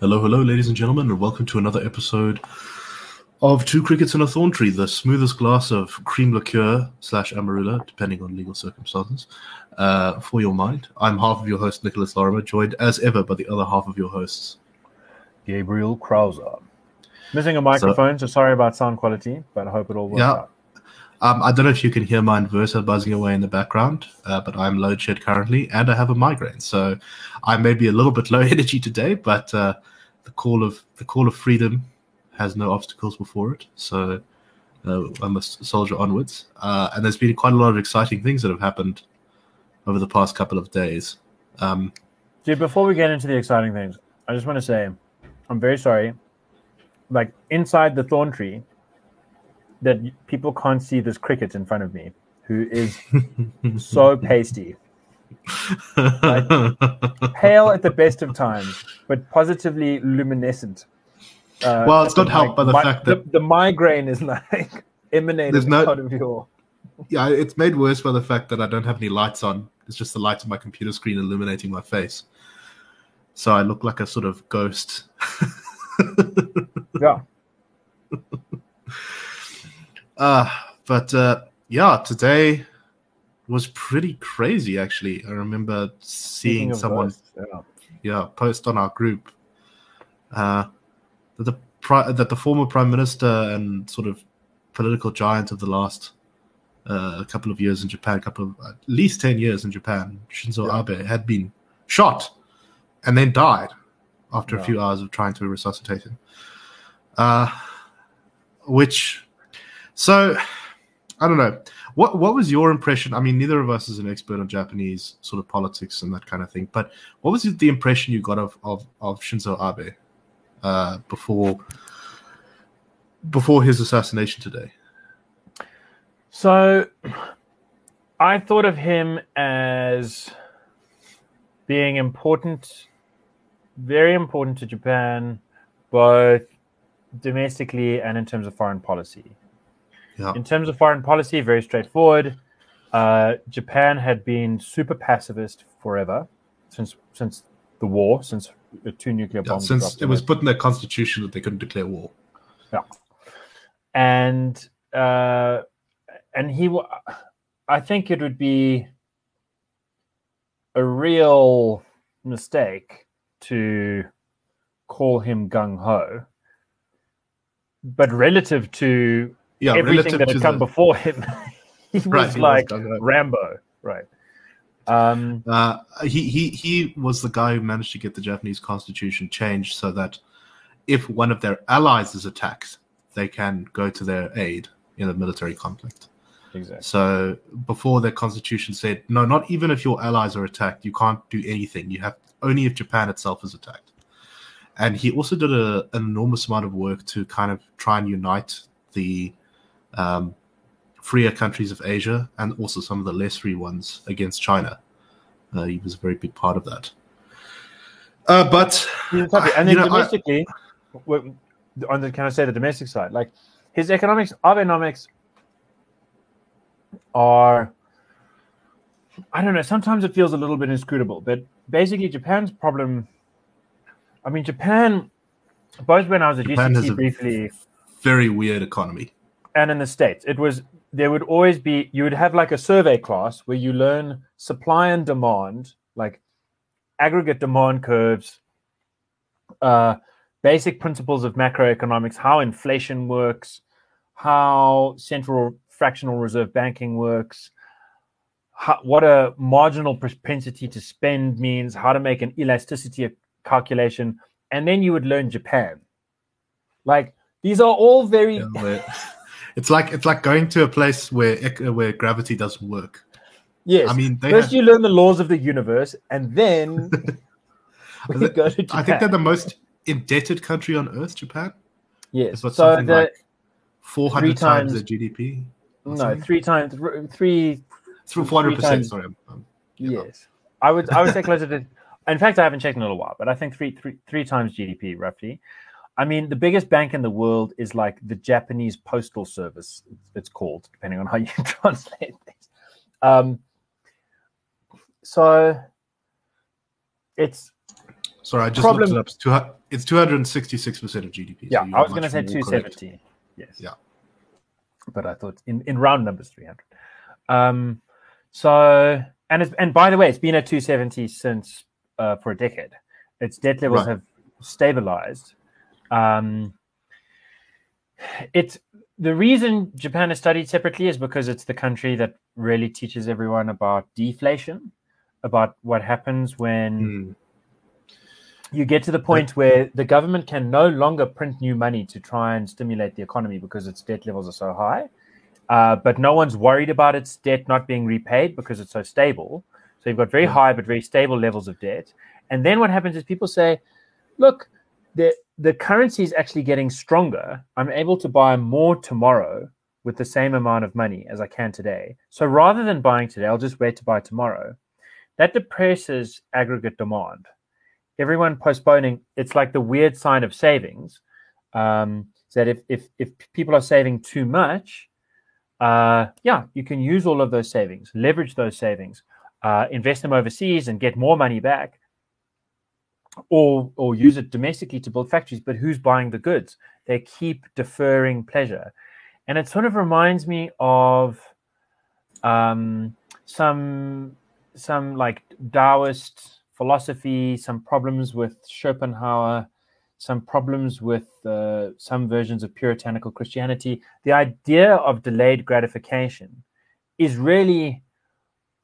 Hello, hello, ladies and gentlemen, and welcome to another episode of Two Crickets and a Thorn Tree, the smoothest glass of cream liqueur slash amarula, depending on legal circumstances, uh, for your mind. I'm half of your host, Nicholas Lorimer, joined as ever by the other half of your hosts. Gabriel Krauser. Missing a microphone, so, sorry about sound quality, but I hope it all works Yeah. out. Um, I don't know if you can hear my inverter buzzing away in the background, uh, but I'm load shed currently, and I have a migraine, so I may be a little bit low energy today. But uh, the call of the call of freedom has no obstacles before it, so uh, I must soldier onwards. Uh, and there's been quite a lot of exciting things that have happened over the past couple of days. Um, Dude, before we get into the exciting things, I just want to say I'm very sorry. Like inside the thorn tree, that people can't see this cricket in front of me, who is so pasty. Pale at the best of times, but positively luminescent. Uh, Well, it's not helped by the mi- fact that- the, the migraine is like emanating no- out of your. yeah, it's made worse by the fact that I don't have any lights on. It's just the light of my computer screen illuminating my face. So I look like a sort of ghost. Yeah. Uh, but uh, yeah, today was pretty crazy, actually. I remember seeing someone yeah. yeah, post on our group uh, that the pri- that the former prime minister and sort of political giant of the last uh, couple of years in Japan, a couple of at least ten years in Japan, Shinzo Yeah. Abe had been shot and then died after a few hours of trying to resuscitate him. Uh, which, so I don't know. What what was your impression? I mean, neither of us is an expert on Japanese sort of politics and that kind of thing. But what was the impression you got of of, of Shinzo Abe uh, before before his assassination today? So I thought of him as being important, very important to Japan, both domestically and in terms of foreign policy. Yeah, In terms of foreign policy, very straightforward. Uh, Japan had been super pacifist forever since since the war, since the two nuclear yeah bombs. since it was put in their constitution that they couldn't declare war. Yeah, and uh, and he, wa- I think it would be a real mistake to call him gung ho, but relative to Yeah, everything that had come the- before him, he was Right, he was like gung-ho. Rambo, right? Um, Uh, he he he was the guy who managed to get the Japanese constitution changed so that if one of their allies is attacked, they can go to their aid in a military conflict. exactly. So before their constitution said, no, not even if your allies are attacked, you can't do anything. You have only if Japan itself is attacked. And he also did a, an enormous amount of work to kind of try and unite the um, freer countries of Asia and also some of the less free ones against China. Uh, he was a very big part of that. Uh, but He's a toughie. And you then know, domestically, w- on the can I say the domestic side, like his economics, Abenomics are, I don't know. Sometimes it feels a little bit inscrutable, but basically Japan's problem. I mean, Japan. Both when I was at Japan UCT briefly very weird economy. And in the states, it was there would always be you would have like a survey class where you learn supply and demand, like aggregate demand curves, uh, basic principles of macroeconomics, how inflation works, how central fractional reserve banking works, how, what a marginal propensity to spend means, how to make an elasticity calculation, and then you would learn Japan. Like these are all very it's like it's like going to a place where where gravity doesn't work. yes. I mean, they First, have- you learn the laws of the universe, and then we go to Japan. I think they're the most indebted country on earth. Japan. yes. It's So something the like four hundred times times- their GDP. no something. three times three Through four hundred percent. Sorry. I'm- I'm-. Yes, I would. I would say closer to. In fact, I haven't checked in a little while, but I think three, three, three times GDP roughly. I mean, the biggest bank in the world is like the Japanese Postal Service. It's called, depending on how you translate things. Um, so it's Sorry, I just Problem- looked it up. It's, 266% of GDP. Yeah, you I was going to say more correct. 270. Yes. Yeah. But I thought in, in round numbers 300. Um, so and it's, and by the way, it's been at 270 since uh, for a decade. Its debt levels Right. have stabilized. Um, it's the reason Japan is studied separately is because it's the country that really teaches everyone about deflation, about what happens when Hmm. you get to the point where the government can no longer print new money to try and stimulate the economy because its debt levels are so high. Uh, but no one's worried about its debt not being repaid because it's so stable. So you've got very high but very stable levels of debt. And then what happens is people say, look, the the currency is actually getting stronger. I'm able to buy more tomorrow with the same amount of money as I can today. So rather than buying today, I'll just wait to buy tomorrow. That depresses aggregate demand everyone postponing it's like the weird sign of savings um, that if, if if people are saving too much uh, yeah you can use all of those savings leverage those savings uh, invest them overseas and get more money back or or use it domestically to build factories but who's buying the goods they keep deferring pleasure and it sort of reminds me of um, some some like Taoist philosophy, some problems with Schopenhauer, some problems with uh, some versions of puritanical Christianity. The idea of delayed gratification is really,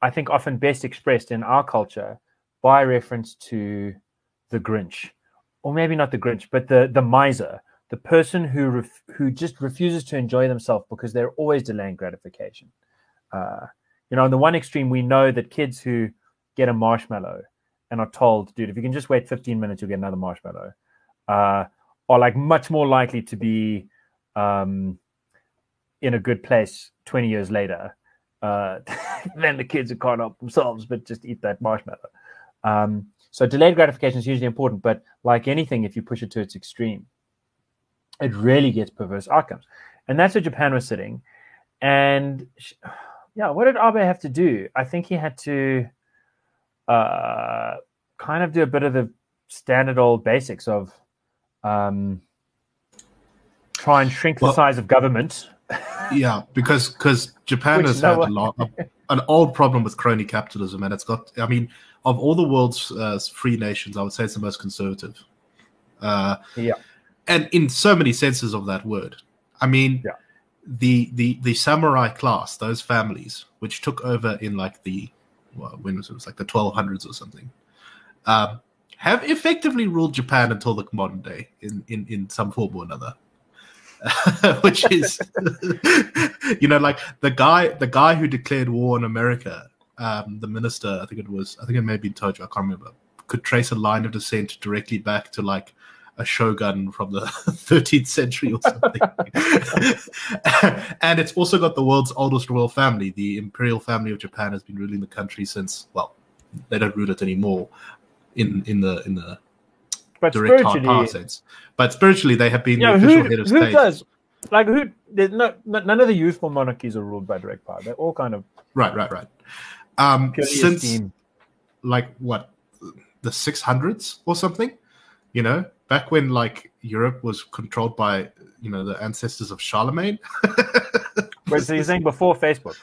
I think, often best expressed in our culture by reference to the Grinch, or maybe not the Grinch, but the the miser, the person who ref- who just refuses to enjoy themselves because they're always delaying gratification. Uh, you know, on the one extreme, we know that kids who get a marshmallow and are told, dude, if you can just wait 15 minutes, you'll get another marshmallow, uh, are like much more likely to be um, in a good place 20 years later uh, than the kids who can't help themselves but just eat that marshmallow. Um, so delayed gratification is hugely important, but like anything, if you push it to its extreme, it really gets perverse outcomes. And that's where Japan was sitting. And sh- yeah, what did Abe have to do? I think he had to uh, kind of do a bit of the standard old basics of um, try and shrink the size of government. yeah, because because Japan Which has no had a one- lot, an old problem with crony capitalism, and it's got. I mean, of all the world's uh, free nations, I would say it's the most conservative. Uh, Yeah. and in so many senses of that word. I mean, Yeah. the the the samurai class, those families, which took over in like the well, when was it? It was like the 1200s or something. Um, have effectively ruled Japan until the modern day in, in, in some form or another. which is you know like the guy the guy who declared war on america um the minister i think it was i think it may have been tojo i can't remember could trace a line of descent directly back to like a shogun from the 13th century or something and it's also got the world's oldest royal family the imperial family of japan has been ruling the country since well they don't rule it anymore in in the in the But direct hard power sense but spiritually they have been yeah, the official who, head of who state does? Like who? No, no, none of the youthful monarchies are ruled by direct power. They're all kind of Right, right, right. Um, since like what the 600s or something, you know, back when like Europe was controlled by you know the ancestors of Charlemagne. Wait, so you're saying before Facebook?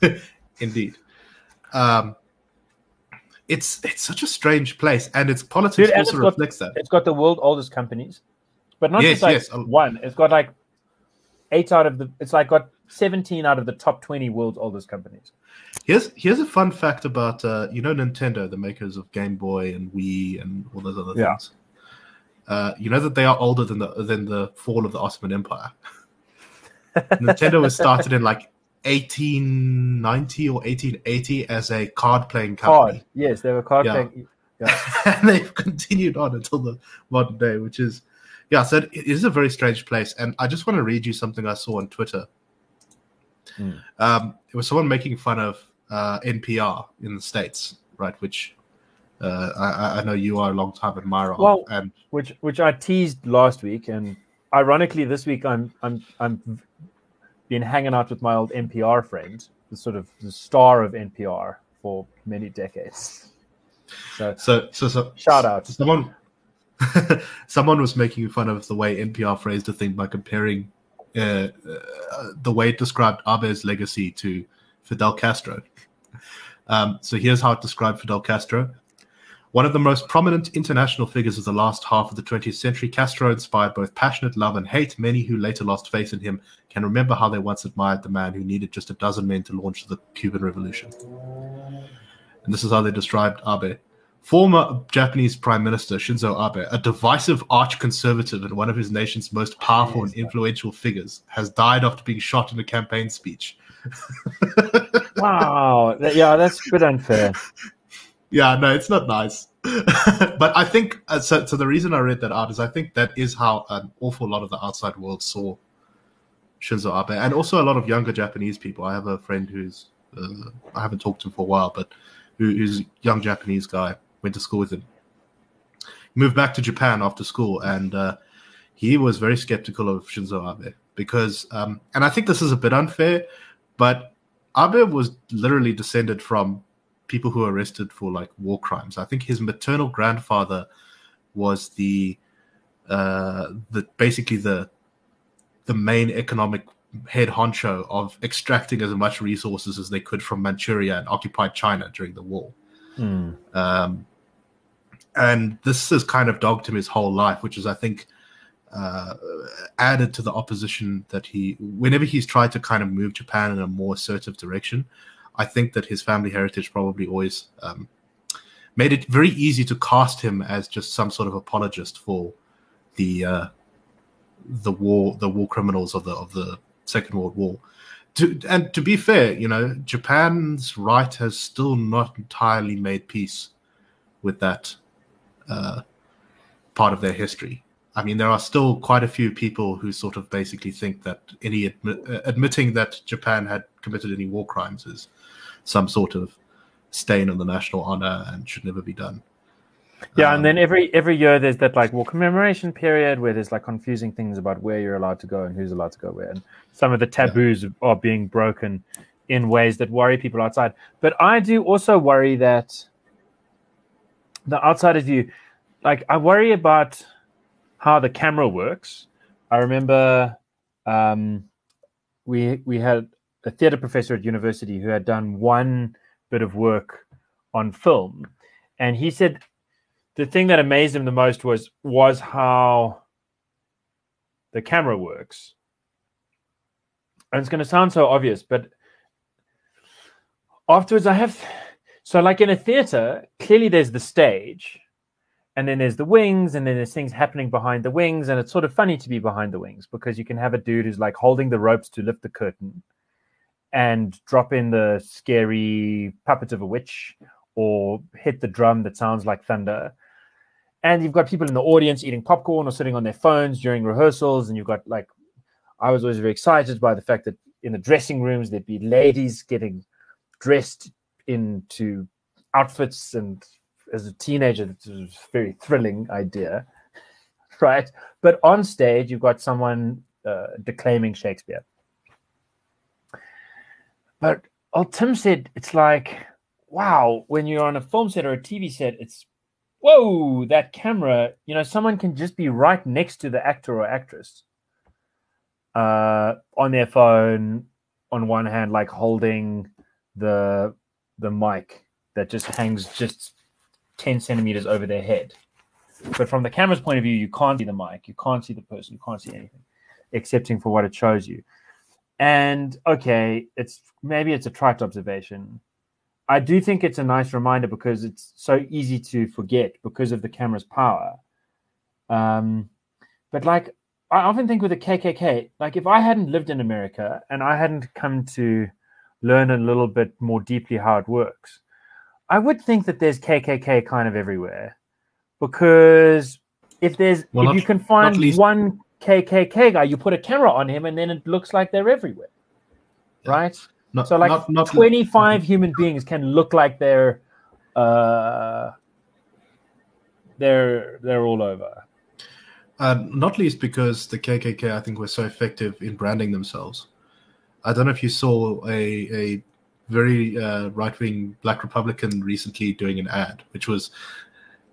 Indeed, um, it's it's such a strange place, and its politics Dude, and also it's got- reflects that. It's got the world oldest companies, but not Yes, just like yes. one. It's got like eight out of the. It's like got seventeen out of the top twenty world's oldest companies. Here's here's a fun fact about uh, you know Nintendo, the makers of Game Boy and Wii and all those other Yeah. things. Uh, you know that they are older than the than the fall of the Ottoman Empire. Nintendo was started in like 1890 or 1880 as a card playing company, Card, yes, they were card Yeah. playing. and they've continued on until the modern day, which is yeah. So it is a very strange place, and I just want to read you something I saw on Twitter. Hmm. Um, it was someone making fun of uh, NPR in the states, right? Which uh, I, I know you are a long time admirer Well- of, and which which I teased last week, and ironically, this week I'm I'm I'm been hanging out with my old NPR friend, the sort of the star of NPR for many decades. So, So, so, so Shout out. Someone, someone was making fun of the way NPR phrased a thing by comparing uh, uh, the way it described Abe's legacy to Fidel Castro. Um, so here's how it described Fidel Castro. One of the most prominent international figures of the last half of the 20th century, Castro inspired both passionate love and hate. Many who later lost faith in him can remember how they once admired the man who needed just a dozen men to launch the Cuban Revolution. And this is how they described Abe. Former Japanese Prime Minister Shinzo Abe, a divisive arch conservative and one of his nation's most powerful and influential figures, has died after being shot in a campaign speech. wow. Yeah, that's a bit unfair. Yeah, no, it's not nice. but I think uh, so. So the reason I read that out is I think that is how an awful lot of the outside world saw Shinzo Abe, and also a lot of younger Japanese people. I have a friend who's uh, I haven't talked to him for a while, but who, who's a young Japanese guy. Went to school with him. Moved back to Japan after school, and uh, he was very skeptical of Shinzo Abe because, um, and I think this is a bit unfair, but Abe was literally descended from people who were arrested for like war crimes. I think his maternal grandfather was the uh, the basically the the main economic head honcho of extracting as much resources as they could from Manchuria and occupied China during the war. Hmm. Um, and this has kind of dogged him his whole life, which is, I think, uh, added to the opposition that he, whenever he's tried to kind of move Japan in a more assertive direction, I think that his family heritage probably always um, made it very easy to cast him as just some sort of apologist for the uh, the war, the war criminals of the of the Second World War. To, and to be fair, you know, Japan's right has still not entirely made peace with that uh, part of their history. I mean, there are still quite a few people who sort of basically think that any admi- uh, admitting that Japan had committed any war crimes is some sort of stain on the national honor and should never be done. Yeah, Um, and then every every year there's that like war commemoration period where there's like confusing things about where you're allowed to go and who's allowed to go where, and some of the taboos are being broken in ways that worry people outside. But I do also worry that the outsider view, like I worry about how the camera works. I remember um, we we had a theater professor at university who had done one bit of work on film, and he said the thing that amazed him the most was was how the camera works. And it's going to sound so obvious, but afterwards I have so like in a theater, clearly there's the stage, and then there's the wings, and then there's things happening behind the wings, and it's sort of funny to be behind the wings because you can have a dude who's like holding the ropes to lift the curtain and drop in the scary puppet of a witch or hit the drum that sounds like thunder. And you've got people in the audience eating popcorn or sitting on their phones during rehearsals and you've got like i was always very excited by the fact that in the dressing rooms there'd be ladies getting dressed into outfits and as a teenager it was a very thrilling idea right? But on stage you've got someone uh, declaiming shakespeare. But oh tim said it's like wow when you're on a film set or a tv set it's whoa, that camera, you know, someone can just be right next to the actor or actress uh, on their phone, on one hand, like holding the the mic that just hangs just 10 centimeters over their head. But from the camera's point of view, you can't see the mic, you can't see the person, you can't see anything, excepting for what it shows you. And okay, it's maybe it's a trite observation, I do think it's a nice reminder because it's so easy to forget because of the camera's power. Um, but like, I often think with the KKK, like if I hadn't lived in America and I hadn't come to learn a little bit more deeply how it works, I would think that there's KKK kind of everywhere because if there's Well, if not- you can find least- one KKK guy, you put a camera on him and then it looks like they're everywhere, Yeah. right? Not, So like not, not 25 human beings can look like they're uh they're they're all over. Uh, not least because the KKK, I think, were so effective in branding themselves. I don't know if you saw a, a very uh, right wing black Republican recently doing an ad, which was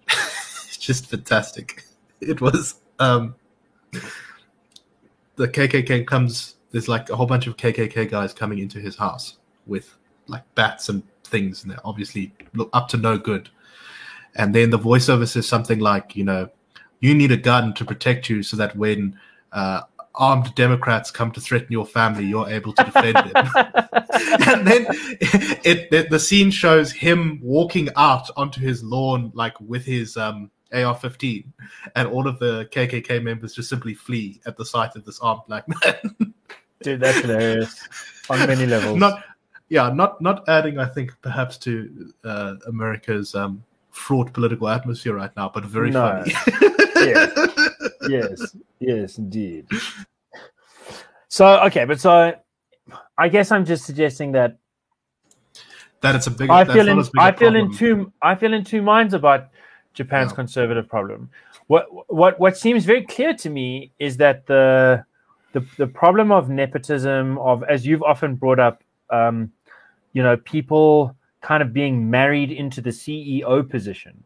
just fantastic. It was um, the KKK comes. There's like a whole bunch of KKK guys coming into his house with like bats and things, and they're obviously up to no good. And then the voiceover says something like, you know, you need a gun to protect you, so that when uh, armed Democrats come to threaten your family, you're able to defend them. and then it, it, the scene shows him walking out onto his lawn, like with his um, AR-15, and all of the KKK members just simply flee at the sight of this armed black man. Dude, that's hilarious on many levels. Not, yeah, not not adding, I think, perhaps to uh, America's um, fraught political atmosphere right now, but very No. funny. yes, yes, yes, indeed. So okay, but so I guess I'm just suggesting that that it's a big. I feel in as big a I feel in two I feel in two minds about Japan's Yeah. conservative problem. What what what seems very clear to me is that the the the problem of nepotism of as you've often brought up, um, you know, people kind of being married into the CEO position.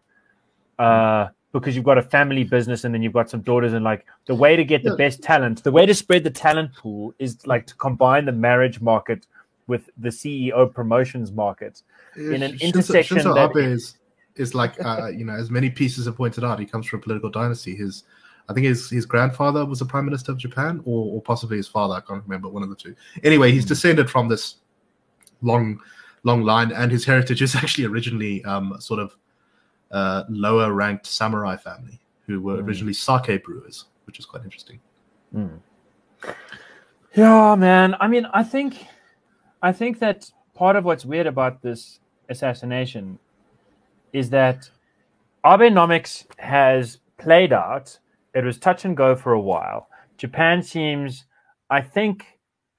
Uh, because you've got a family business and then you've got some daughters and like the way to get the best talent the way to spread the talent pool is like to combine the marriage market with the ceo promotions market in an Shinzo- intersection Shinzo that- Abe is is like uh, you know, as many pieces have pointed out, he comes from a political dynasty. His, I think his his grandfather was the prime minister of Japan, or or possibly his father. I can't remember one of the two. Anyway, Hmm. he's descended from this long long line, and his heritage is actually originally um, sort of uh, lower ranked samurai family who were Mm. originally sake brewers, which is quite interesting. Yeah, man. I mean, I think, I think that part of what's weird about this assassination is that Abenomics has played out. It was touch and go for a while. Japan seems, I think,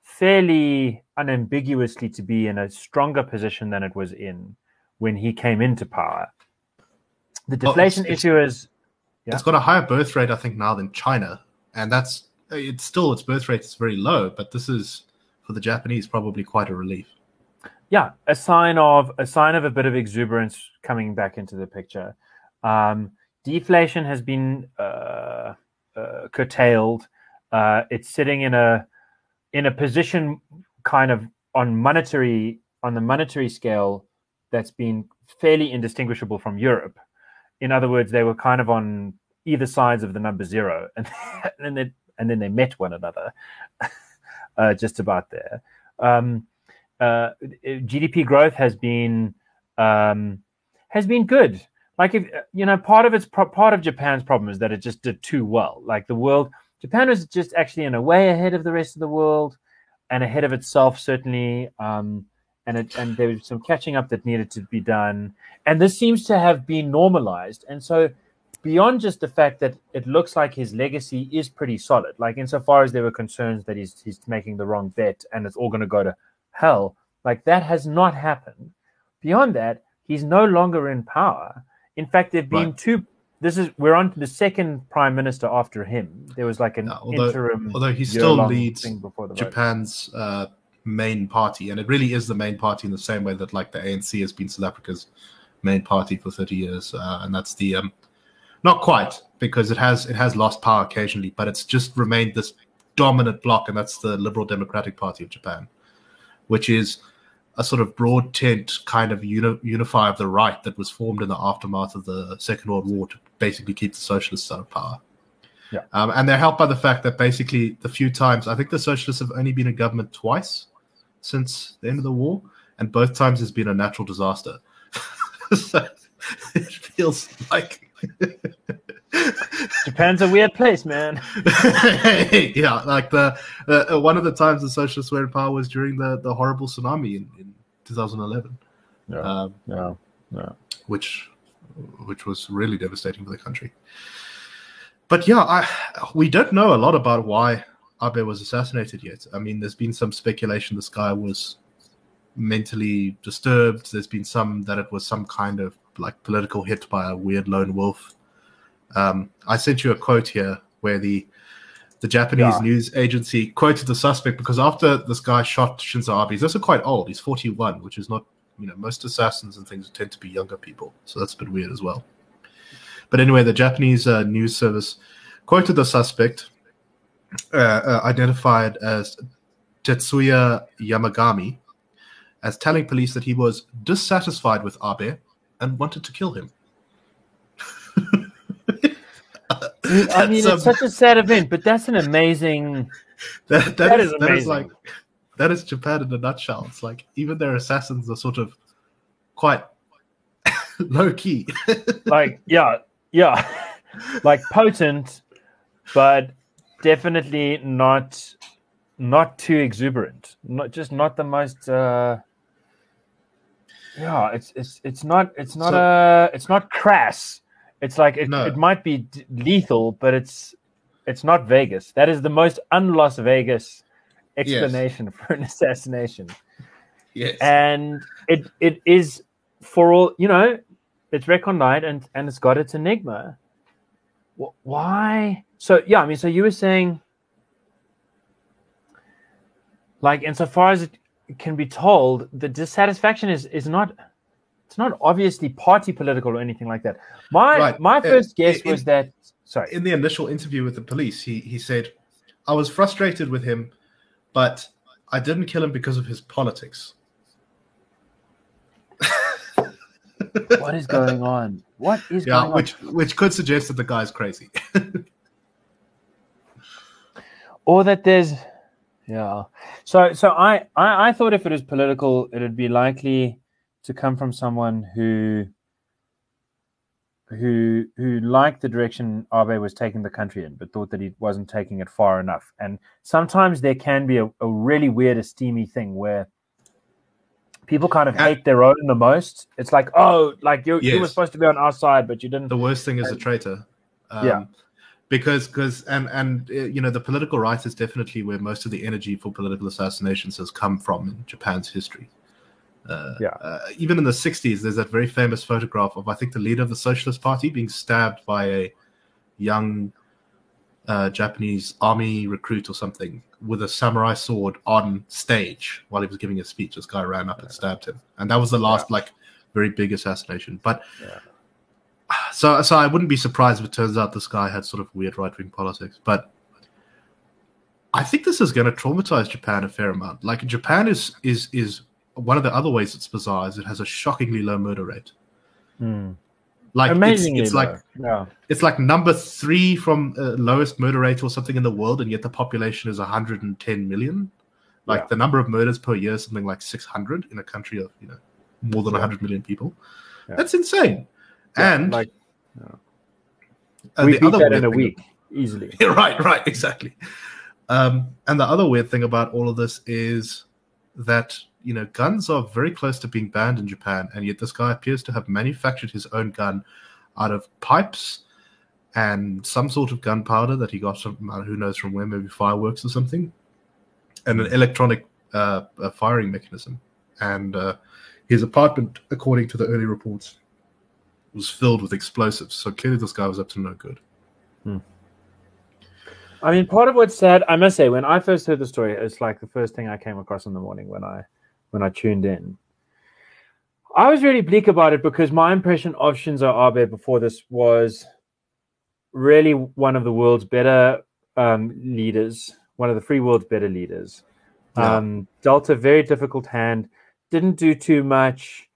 fairly unambiguously to be in a stronger position than it was in when he came into power. The Well, deflation it's- issue is Yeah. It's got a higher birth rate, I think, now than China, and that's it's still its birth rate is very low, but this is for the Japanese probably quite a relief. yeah a sign of a sign of a bit of exuberance coming back into the picture um, deflation has been uh, uh, curtailed uh, it's sitting in a in a position kind of on monetary on the monetary scale that's been fairly indistinguishable from Europe in other words they were kind of on either sides of the number zero and and then and then they met one another uh, just about there um, uh, GDP growth has been um, has been good. Like if you know, part of its part of Japan's problem is that it just did too well. Like the world, Japan was just actually in a way ahead of the rest of the world, and ahead of itself certainly. Um, and it, and there was some catching up that needed to be done, and this seems to have been normalized. And so, beyond just the fact that it looks like his legacy is pretty solid, like insofar as there were concerns that he's he's making the wrong bet and it's all going to go to hell. Like that has not happened. Beyond that, he's no longer in power. In fact, there've been Right. two. This is we're on to the second prime minister after him. There was like an Yeah, although- interim. Although he still leads thing before the. Japan's uh, main party, and it really is the main party in the same way that like the ANC has been South Africa's main party for 30 years, uh, and that's the um, not quite because it has it has lost power occasionally, but it's just remained this dominant bloc, and that's the Liberal Democratic Party of Japan, which is a sort of broad tent kind of uni- unifier of the right that was formed in the aftermath of the Second World War to basically keep the socialists out of power. Yeah. Um, and they're helped by the fact that basically the few times I think the socialists have only been in government twice since the end of the war, and both times has been a natural disaster. so it feels like Japan's a weird place, man. yeah, like the uh, one of the times the socialists were in power was during the, the horrible tsunami in, in 2011, Yeah, um, yeah, yeah. which which was really devastating for the country. But yeah, I, we don't know a lot about why Abe was assassinated yet. I mean, there's been some speculation this guy was mentally disturbed. There's been some that it was some kind of like political hit by a weird lone wolf. Um, I sent you a quote here where the the Japanese Yeah. news agency quoted the suspect because after this guy shot Shinzo Abe, he's also quite old. He's 41, which is not, you know, most assassins and things tend to be younger people. So that's a bit weird as well. But anyway, the Japanese uh, news service quoted the suspect, uh, uh, identified as Tetsuya Yamagami, as telling police that he was dissatisfied with Abe and wanted to kill him. I mean, um, it's such a sad event, but that's an amazing. that, That is, is that is like that is Japan in a nutshell. It's like even their assassins are sort of quite low key. Like, yeah, yeah, like potent, but definitely not not too exuberant. Not just not the most. uh Yeah, it's it's it's not it's not So- uh it's not crass. It's like it, No. it might be d- lethal, but it's it's not Vegas. That is the most un-Las Vegas explanation for an assassination. yes. and it it is for all you know it's recondite and and it's got its enigma Wh- why so yeah i mean so you were saying like insofar as it can be told the dissatisfaction is is not it's not obviously party political or anything like that my Right. my Uh, first guess in- was that sorry in the initial interview with the police, he he said, "I was frustrated with him, but I didn't kill him because of his politics." what is going on what is Yeah, going on which which could suggest that the guy's crazy. or that there's yeah so so I, I i thought if it was political it'd be likely to come from someone who who who liked the direction Abe was taking the country in, but thought that he wasn't taking it far enough. And sometimes there can be a, a really weird, esteemy thing where people kind of hate their own the most. It's like, oh, like you you were supposed to be on our side, but you didn't. the worst thing is a traitor. Um, Yeah. Because, because, and and uh, you know, the political right is definitely where most of the energy for political assassinations has come from in Japan's history. Uh, Yeah. Uh, even in the '60s, there's that very famous photograph of I think the leader of the Socialist Party being stabbed by a young uh, Japanese army recruit or something with a samurai sword on stage while he was giving a speech. This guy ran up and stabbed him, and that was the last like very big assassination. But Yeah. So so I wouldn't be surprised if it turns out this guy had sort of weird right wing politics, but. I think this is going to traumatize Japan a fair amount. Like Japan is is is one of the other ways it's bizarre is it has a shockingly low murder rate. Hmm. Like it's, Amazingly, it's like yeah. it's like number three from uh, lowest murder rate or something in the world, and yet the population is 110 million. Like Yeah. the number of murders per year is something like 600 in a country of you know more than Yeah. 100 million people. That's insane. Yeah, and like uh, we the beat other that in a week easily. right, right, exactly. Um, and the other weird thing about all of this is that you know guns are very close to being banned in Japan, and yet this guy appears to have manufactured his own gun out of pipes and some sort of gunpowder that he got from who knows from where, maybe fireworks or something, and an electronic uh, uh, firing mechanism. And uh, his apartment, according to the early reports, was filled with explosives. So clearly, this guy was up to no good. I mean, part of what's sad, I must say, when I first heard the story, it's like the first thing I came across in the morning when I when I tuned in. I was really bleak about it because my impression of Shinzo Abe before this was really one of the world's better um, leaders, one of the free world's better leaders. Yeah. Um, dealt a very difficult hand, didn't do too much,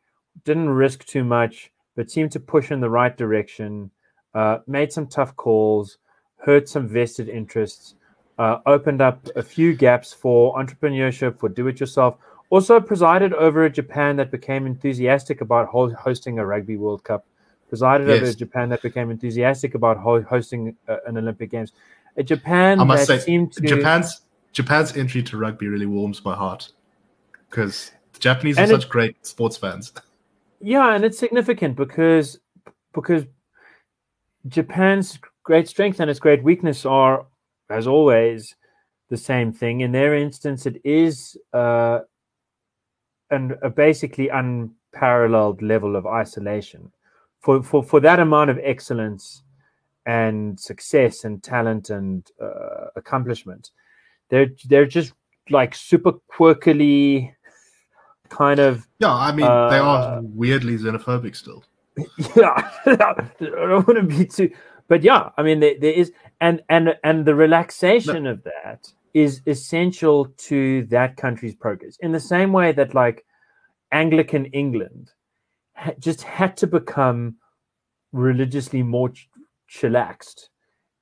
didn't risk too much, but seemed to push in the right direction. Uh, made some tough calls, hurt some vested interests, uh, opened up a few gaps for entrepreneurship, for do-it-yourself. Also presided over a Japan that became enthusiastic about ho- hosting a rugby World Cup. Presided over a Japan that became enthusiastic about ho- hosting uh, an Olympic Games. A Japan I must that say, seemed to Japan's Japan's entry to rugby really warms my heart because the Japanese are it- such great sports fans. Yeah, and it's significant because because Japan's great strength and its great weakness are, as always, the same thing. In their instance, it is uh, an, a basically unparalleled level of isolation. For, for for that amount of excellence and success and talent and uh, accomplishment. They're they're just like super quirkily kind of Yeah, I mean they Uh, are weirdly xenophobic still. yeah i don't want to be too but yeah i mean there, there is and and and the relaxation of that is essential to that country's progress. In the same way that like anglican england ha- just had to become religiously more ch- chillaxed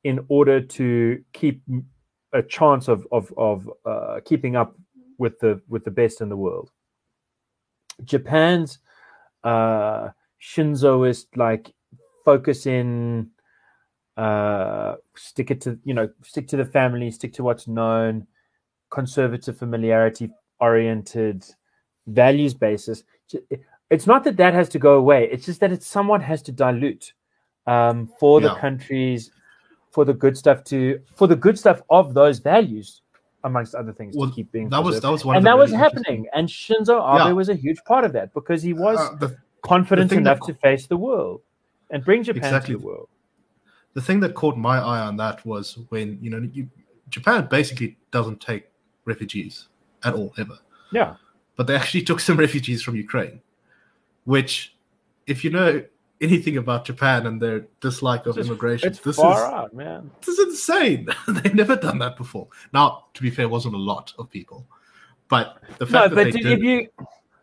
in order to keep a chance of of of uh, keeping up with the with the best in the world japan's uh Shinzoist, like focus in, uh, stick it to you know, stick to the family, stick to what's known, conservative, familiarity oriented, values basis. It's not that that has to go away. It's just that it somewhat has to dilute um, for the Yeah. countries, for the good stuff to for the good stuff of those values, amongst other things, Well, to keep being That was that was one and of the that was really happening. And Shinzo Abe Yeah. was a huge part of that because he was uh, the, confident thing enough that- to face the world and bring Japan Exactly. to the world. the thing that caught my eye on that was when you know you, Japan basically doesn't take refugees at all ever, Yeah, but they actually took some refugees from Ukraine, which, if you know anything about Japan and their dislike of It's- immigration, it's this far is out, man. this is insane. They've never done that before. Now, to be fair, it wasn't a lot of people, but the No, fact that but they did, if you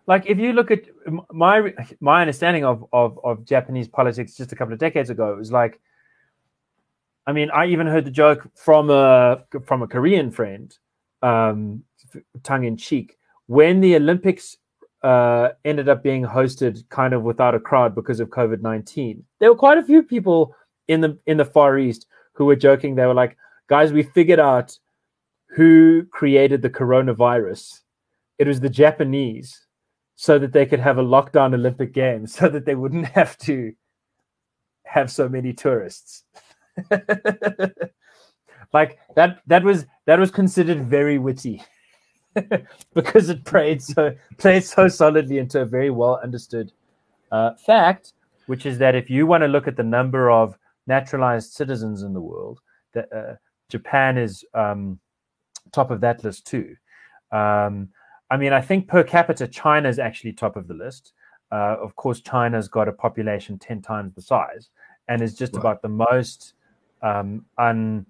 like, if you look at my my understanding of, of of Japanese politics just a couple of decades ago, it was like, I mean, I even heard the joke from a from a Korean friend, um, tongue in cheek, when the Olympics uh, ended up being hosted kind of without a crowd because of COVID nineteen. There were quite a few people in the in the Far East who were joking. They were like, "Guys, we figured out who created the coronavirus. It was the Japanese, so that they could have a lockdown Olympic Games, so that they wouldn't have to have so many tourists." like that that was that was considered very witty because it played so played so solidly into a very well understood uh, fact, which is that if you want to look at the number of naturalized citizens in the world, that uh, Japan is um, top of that list too. Um, I mean, I think per capita, China is actually top of the list. Uh, of course, China's got a population ten times the size and is just Right. about the most um, unfriendly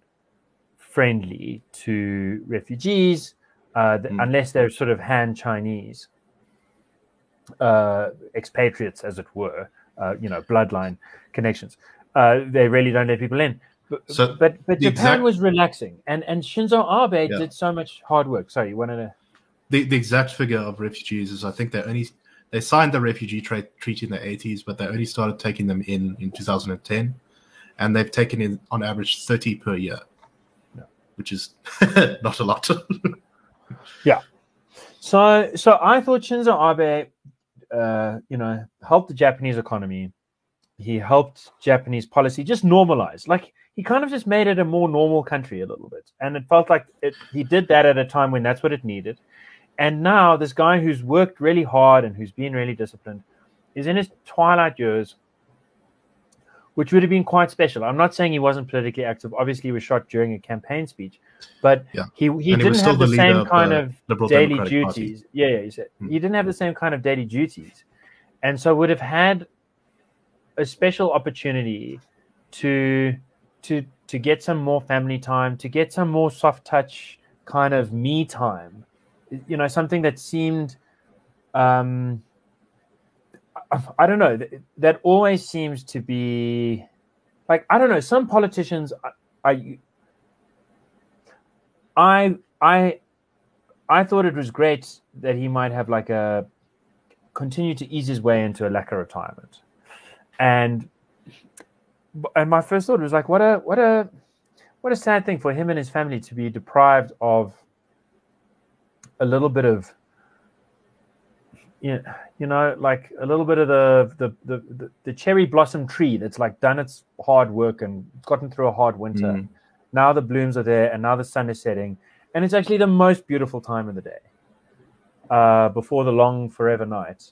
to refugees, uh, th- Mm. unless they're sort of Han Chinese uh, expatriates, as it were, uh, you know, bloodline connections. Uh, they really don't let people in. But So, but, but Japan exact- was relaxing, and and Shinzo Abe Yeah. did so much hard work. Sorry, you wanted to? the, the exact figure of refugees is I think they only they signed the refugee trade treaty in the 80s, but they only started taking them in in 2010, and they've taken in on average 30 per year, Yeah. which is not a lot. So so I thought Shinzo Abe, uh, you know, helped the Japanese economy. He helped Japanese policy just normalize. Like he kind of just made it a more normal country a little bit, and it felt like it, he did that at a time when that's what it needed. And now this guy who's worked really hard and who's been really disciplined is in his twilight years, which would have been quite special. I'm not saying he wasn't politically active. Obviously, he was shot during a campaign speech, but Yeah. he he And he didn't still have the, the same kind of daily Democratic duties. Yeah, yeah, he said Hmm. he didn't have the same kind of daily duties, and so would have had a special opportunity to to to get some more family time, to get some more soft touch kind of me time. You know, something that seemed um I, don't know. That, always seems to be like I don't know. Some politicians I I I I thought it was great that he might have like a continue to ease his way into a lacquer retirement, and and my first thought was like, what a what a what a sad thing for him and his family to be deprived of a little bit of you know, you know like a little bit of the the, the the cherry blossom tree that's like done its hard work and gotten through a hard winter. Mm. now the blooms are there and now the sun is setting. And it's actually the most beautiful time of the day uh, before the long forever night.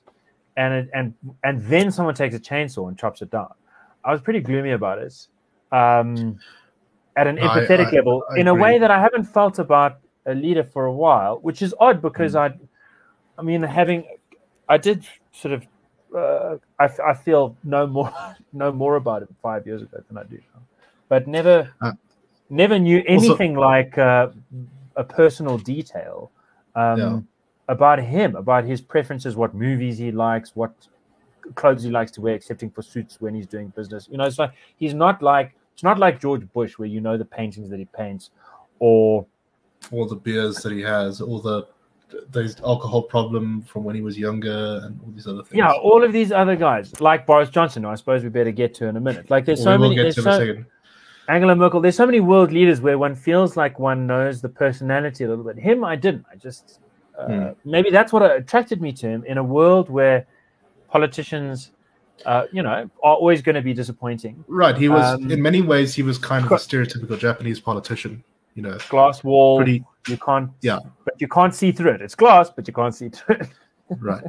And it, and and then someone takes a chainsaw and chops it down. I was pretty gloomy about it um, at an empathetic I- level I in a way that I haven't felt about a leader for a while, which is odd because Mm. I, I mean, having, I did sort of, uh, I, I feel no more, no more about it five years ago than I do now, but never, Uh, never knew also- anything like uh, a personal detail um, Yeah. about him, about his preferences, what movies he likes, what clothes he likes to wear, excepting for suits when he's doing business. You know, it's like he's not like it's not like George Bush, where you know the paintings that he paints, or all the beers that he has, all the there's alcohol problem from when he was younger, and all these other things. yeah, all of these other guys, like Boris Johnson, I suppose we better get to in a minute. Like there's we so will many. get There's to in a second. Angela Merkel. There's so many world leaders where one feels like one knows the personality a little bit. Him, I didn't. I just uh, Hmm. maybe that's what attracted me to him in a world where politicians, uh, you know, are always going to be disappointing. Right, he was Um, in many ways he was kind of a stereotypical Japanese politician. You know, Glass wall. pretty You can't. Yeah. But you can't see through it. It's glass, but you can't see through it. right.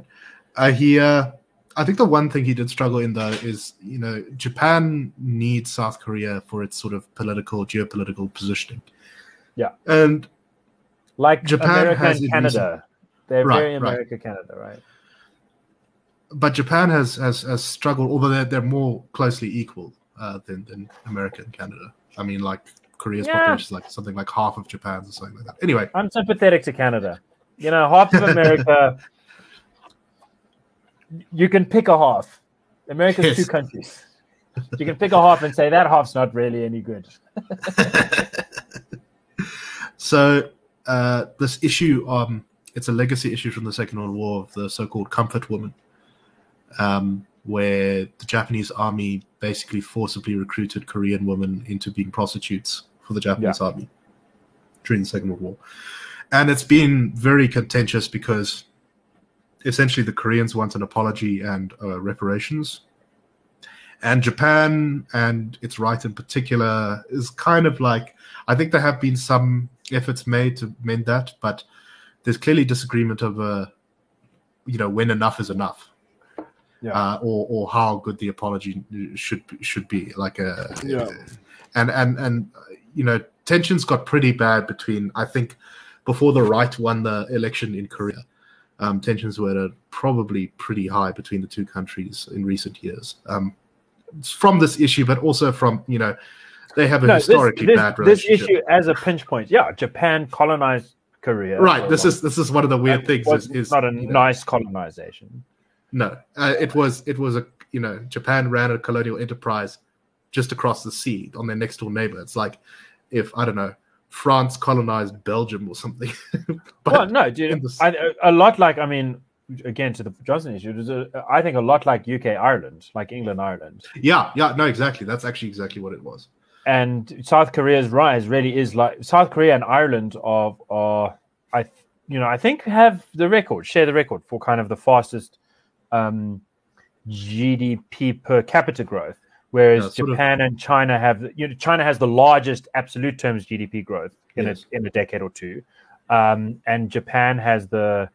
Uh, he, uh, I think the one thing he did struggle in though is you know Japan needs South Korea for its sort of political geopolitical positioning. Yeah. and Like Japan America has and Canada. They're Right, very right. America, Canada, right? but Japan has has, has struggled, although they're, they're more closely equal uh, than than America and Canada. I mean, like Korea's Yeah. population is like something like half of Japan's or something like that. Anyway, I'm sympathetic to Canada. You know, half of America. you can pick a half. America's Yes. two countries. You can pick a half and say that half's not really any good. so uh, this issue, um, it's a legacy issue from the Second World War of the so-called comfort woman, um, where the Japanese army basically forcibly recruited Korean women into being prostitutes for the Japanese army during the Second World War, and it's been very contentious because essentially the Koreans want an apology and uh, reparations. And Japan and its right in particular is kind of like I think there have been some efforts made to mend that, but there's clearly disagreement over, you know, when enough is enough, Yeah. uh, or or how good the apology should be, should be. Like a, Yeah. and and and uh, you know, tensions got pretty bad between. I think before the right won the election in Korea, um, tensions were probably pretty high between the two countries in recent years. Um, from this issue, but also from you know, they have a No, historically this, bad this issue as a pinch point. Yeah, Japan colonized Korea. right this is this is one of the weird things is, is not a you know, nice colonization. no uh, it was it was a you know japan ran a colonial enterprise just across the sea on their next door neighbor it's like if i don't know france colonized belgium or something but well, no, dude. the- I, a lot like I mean, again to the Johnson issue. It was a, I think a lot like UK Ireland, like England Ireland, yeah yeah no exactly that's actually exactly what it was and South Korea's rise really is like South Korea and Ireland are are I you know I think have the record share the record for kind of the fastest um, GDP per capita growth. Whereas sort of- Japan and China have, you know, China has the largest absolute terms GDP growth in Yes. a in a decade or two, um, and Japan has the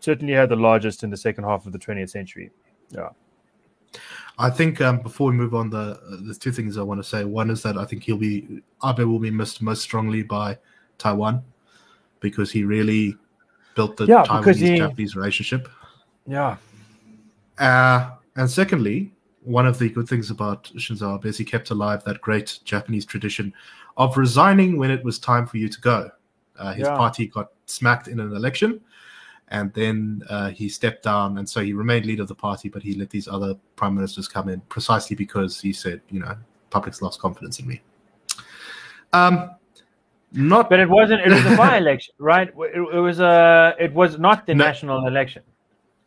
certainly had the largest in the second half of the 20th century. Yeah. I think um, before we move on, the uh, there's two things I want to say. One is that I think he'll be Abe will be missed most strongly by Taiwan because he really built the Yeah, because he- Taiwanese-Japanese relationship. Yeah, Uh, and secondly, one of the good things about Shinzo Abe is he kept alive that great Japanese tradition of resigning when it was time for you to go. Uh, his Yeah. party got smacked in an election, and then uh, he stepped down, and so he remained leader of the party, but he let these other prime ministers come in precisely because he said, you know, public's lost confidence in me. Um, not but it wasn't. It was a by-election, right? It, it was a. It was not the No. national election.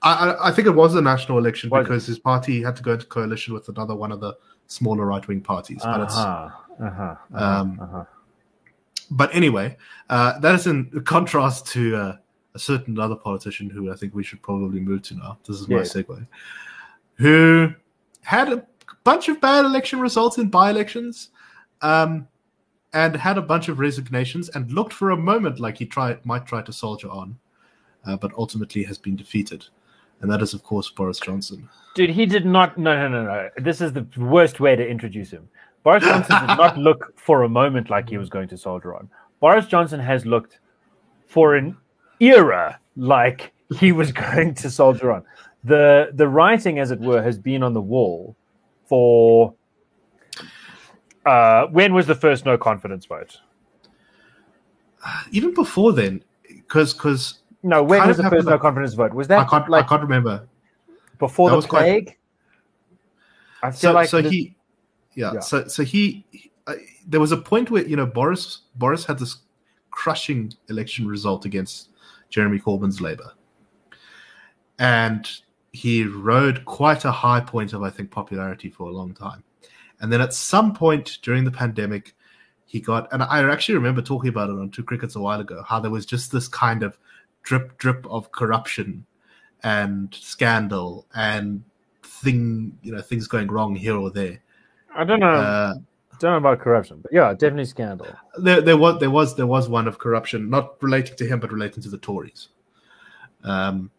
I, I- think it was a national election because his party had to go into coalition with another one of the smaller right wing parties. But it's Uh-huh, uh-huh, uh-huh, Um, uh-huh. but anyway, uh, that is in contrast to uh, a certain other politician who I think we should probably move to now. This is my Yes. segue. Who had a bunch of bad election results in by elections um, and had a bunch of resignations and looked for a moment like he tried, might try to soldier on, uh, but ultimately has been defeated. And that is, of course, Boris Johnson. Dude, he did not. No, no, no, no. This is the worst way to introduce him. Boris Johnson did not look for a moment like he was going to soldier on. Boris Johnson has looked for an era like he was going to soldier on. The the writing, as it were, has been on the wall for uh, when was the first no confidence vote? Even before then, because because No, when was the first no confidence vote? Was I that can't like I can't remember. before that the was quite- plague? I feel So like so the- he, yeah, Yeah. So so he, he- uh, there was a point where you know Boris Boris had this crushing election result against Jeremy Corbyn's Labour, and he rode quite a high point of I think popularity for a long time, and then at some point during the pandemic, he got and I actually remember talking about it on Two Crickets a while ago how there was just this kind of drip drip of corruption and scandal and thing you know things going wrong here or there. I don't know, Uh, don't know about corruption, but yeah, definitely scandal. there, there was there was there was one of corruption, not relating to him, but relating to the Tories. Um,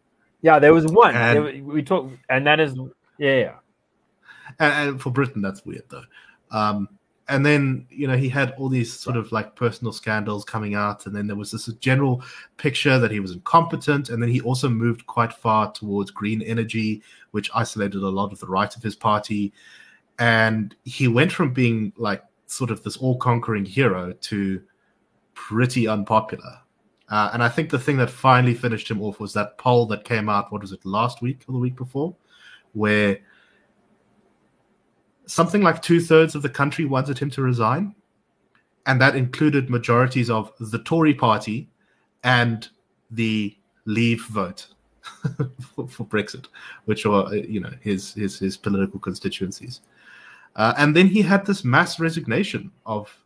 Yeah, there was one. And- There- we talk, and that is yeah, yeah. and, and for Britain, that's weird though. Um, and then you know he had all these sort of like personal scandals coming out, and then there was this general picture that he was incompetent, and then he also moved quite far towards green energy, which isolated a lot of the right of his party, and he went from being like sort of this all-conquering hero to pretty unpopular. Uh, and I think the thing that finally finished him off was that poll that came out. What was it last week or the week before, where something like two thirds of the country wanted him to resign, and that included majorities of the Tory party and the Leave vote for, for Brexit, which are uh, you know his his his political constituencies. Uh, and then he had this mass resignation of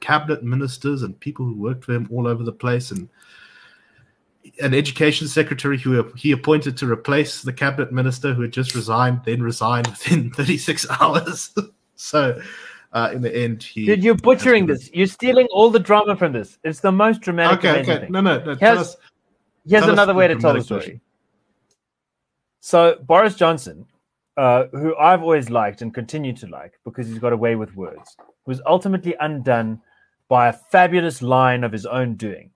cabinet ministers and people who worked for him all over the place, and an education secretary who he appointed to replace the cabinet minister who had just resigned, then resigned within 36 hours. so, uh, in the end, he. Dude, you're butchering this. You're stealing all the drama from this. It's the most dramatic. Okay, okay. No, no, no. He has- us. Here's another way to tell the story. version. So Boris Johnson, uh, who I've always liked and continue to like because he's got a way with words, was ultimately undone by a fabulous line of his own doing.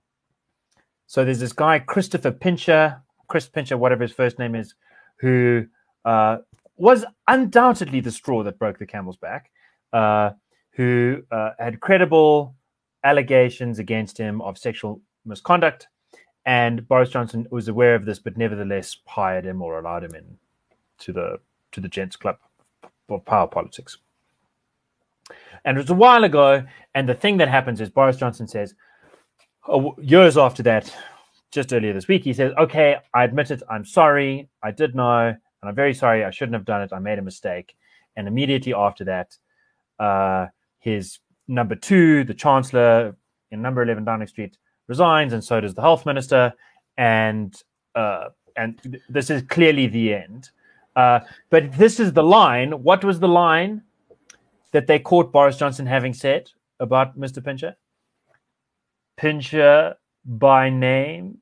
So there's this guy Christopher Pincher, Chris Pincher, whatever his first name is, who uh, was undoubtedly the straw that broke the camel's back, uh, who uh, had credible allegations against him of sexual misconduct and Boris Johnson was aware of this, but nevertheless hired him or allowed him in to the to the gents club for power politics. And it was a while ago, and the thing that happens is Boris Johnson says, years after that, just earlier this week, he says, "Okay, I admit it. I'm sorry. I did know, and I'm very sorry. I shouldn't have done it. I made a mistake." And immediately after that, uh, his number two, the Chancellor in Number Eleven Downing Street, resigns, and so does the health minister, and uh, and th- this is clearly the end. Uh, but this is the line. What was the line that they caught Boris Johnson having said about Mr. Pincher? Pincher by name,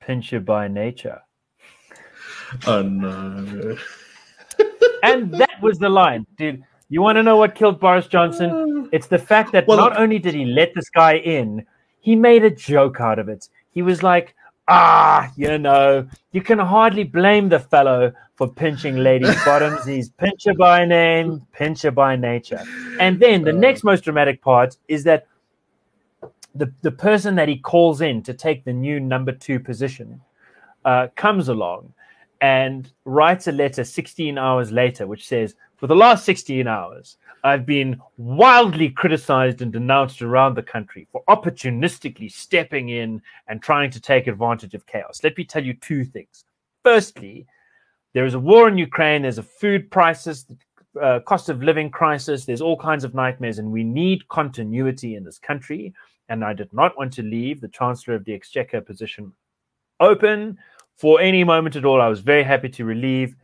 Pincher by nature. Oh no. And that was the line, dude. You want to know what killed Boris Johnson? It's the fact that Well- not only did he let this guy in, he made a joke out of it. He was like, ah, you know, you can hardly blame the fellow for pinching ladies' bottoms. He's pincher by name, pincher by nature. And then the Uh. next most dramatic part is that the, the person that he calls in to take the new number two position uh, comes along and writes a letter 16 hours later, which says, For the last 16 hours, I've been wildly criticized and denounced around the country for opportunistically stepping in and trying to take advantage of chaos. Let me tell you two things. Firstly, there is a war in Ukraine, there's a food crisis, uh, cost of living crisis, there's all kinds of nightmares, and we need continuity in this country. And I did not want to leave the Chancellor of the Exchequer position open for any moment at all. I was very happy to relieve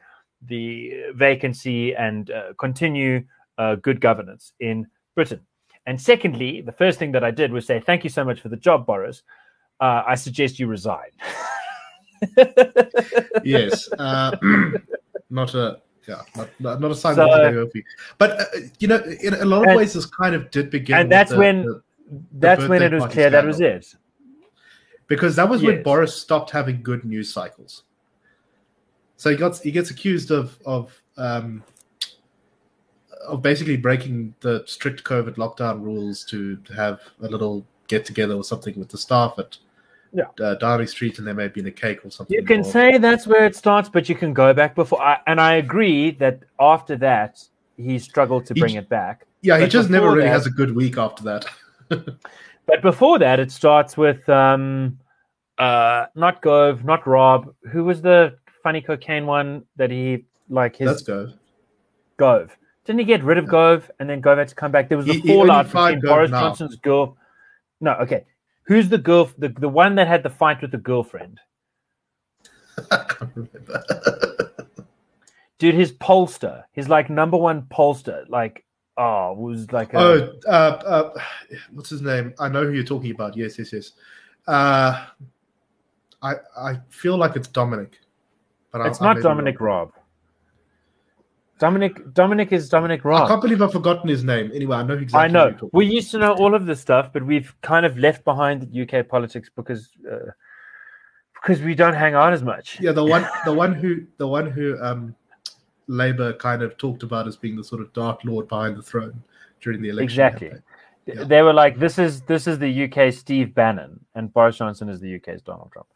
the vacancy and uh, continue uh, good governance in Britain. And secondly, the first thing that I did was say, Thank you so much for the job, Boris. Uh, I suggest you resign. yes. Uh, not a Yeah, not, not, a sign So- of But uh, you know, in a lot of And- ways, this kind of did begin. and that's the- when- the- That's when it was clear that was it. because that was when Boris stopped having good news cycles. So he got he gets accused of of um, of basically breaking the strict COVID lockdown rules to, have a little get together or something with the staff at Yeah. uh, Street, and there may have been a cake or something. You can involved. say that's where it starts, but you can go back before. I, and I agree that after that, he struggled to bring it back. yeah, he just never really that- has a good week after that. But before that, it starts with um, uh, not Gove, not Raab. Who was the funny cocaine one that he like his Let's go. Gove? Didn't he get rid of Gove and then Gove had to come back? There was a He- he only fallout between Gove Boris now. Johnson's girl. No, okay. Who's the girl? The, the one that had the fight with the girlfriend? I can't remember. Dude, his pollster, his like number one pollster, like oh, was like a, oh, uh, uh, what's his name? I know who you're talking about. Yes, yes, yes. Uh, I I feel like it's Dominic, but it's I not be Dominic. Raab. Dominic Dominic is Dominic Raab. I can't believe I've forgotten his name. Anyway, I know exactly. I know. We used to know all of this stuff, but we've kind of left behind UK politics because uh, because we don't hang out as much. Yeah, the one, the one who, the one who, um, Labour kind of talked about as being the sort of dark lord behind the throne during the election. Exactly. campaign. Yeah. They were like, "This is this is the UK Steve Bannon, and Boris Johnson is the UK's Donald Trump."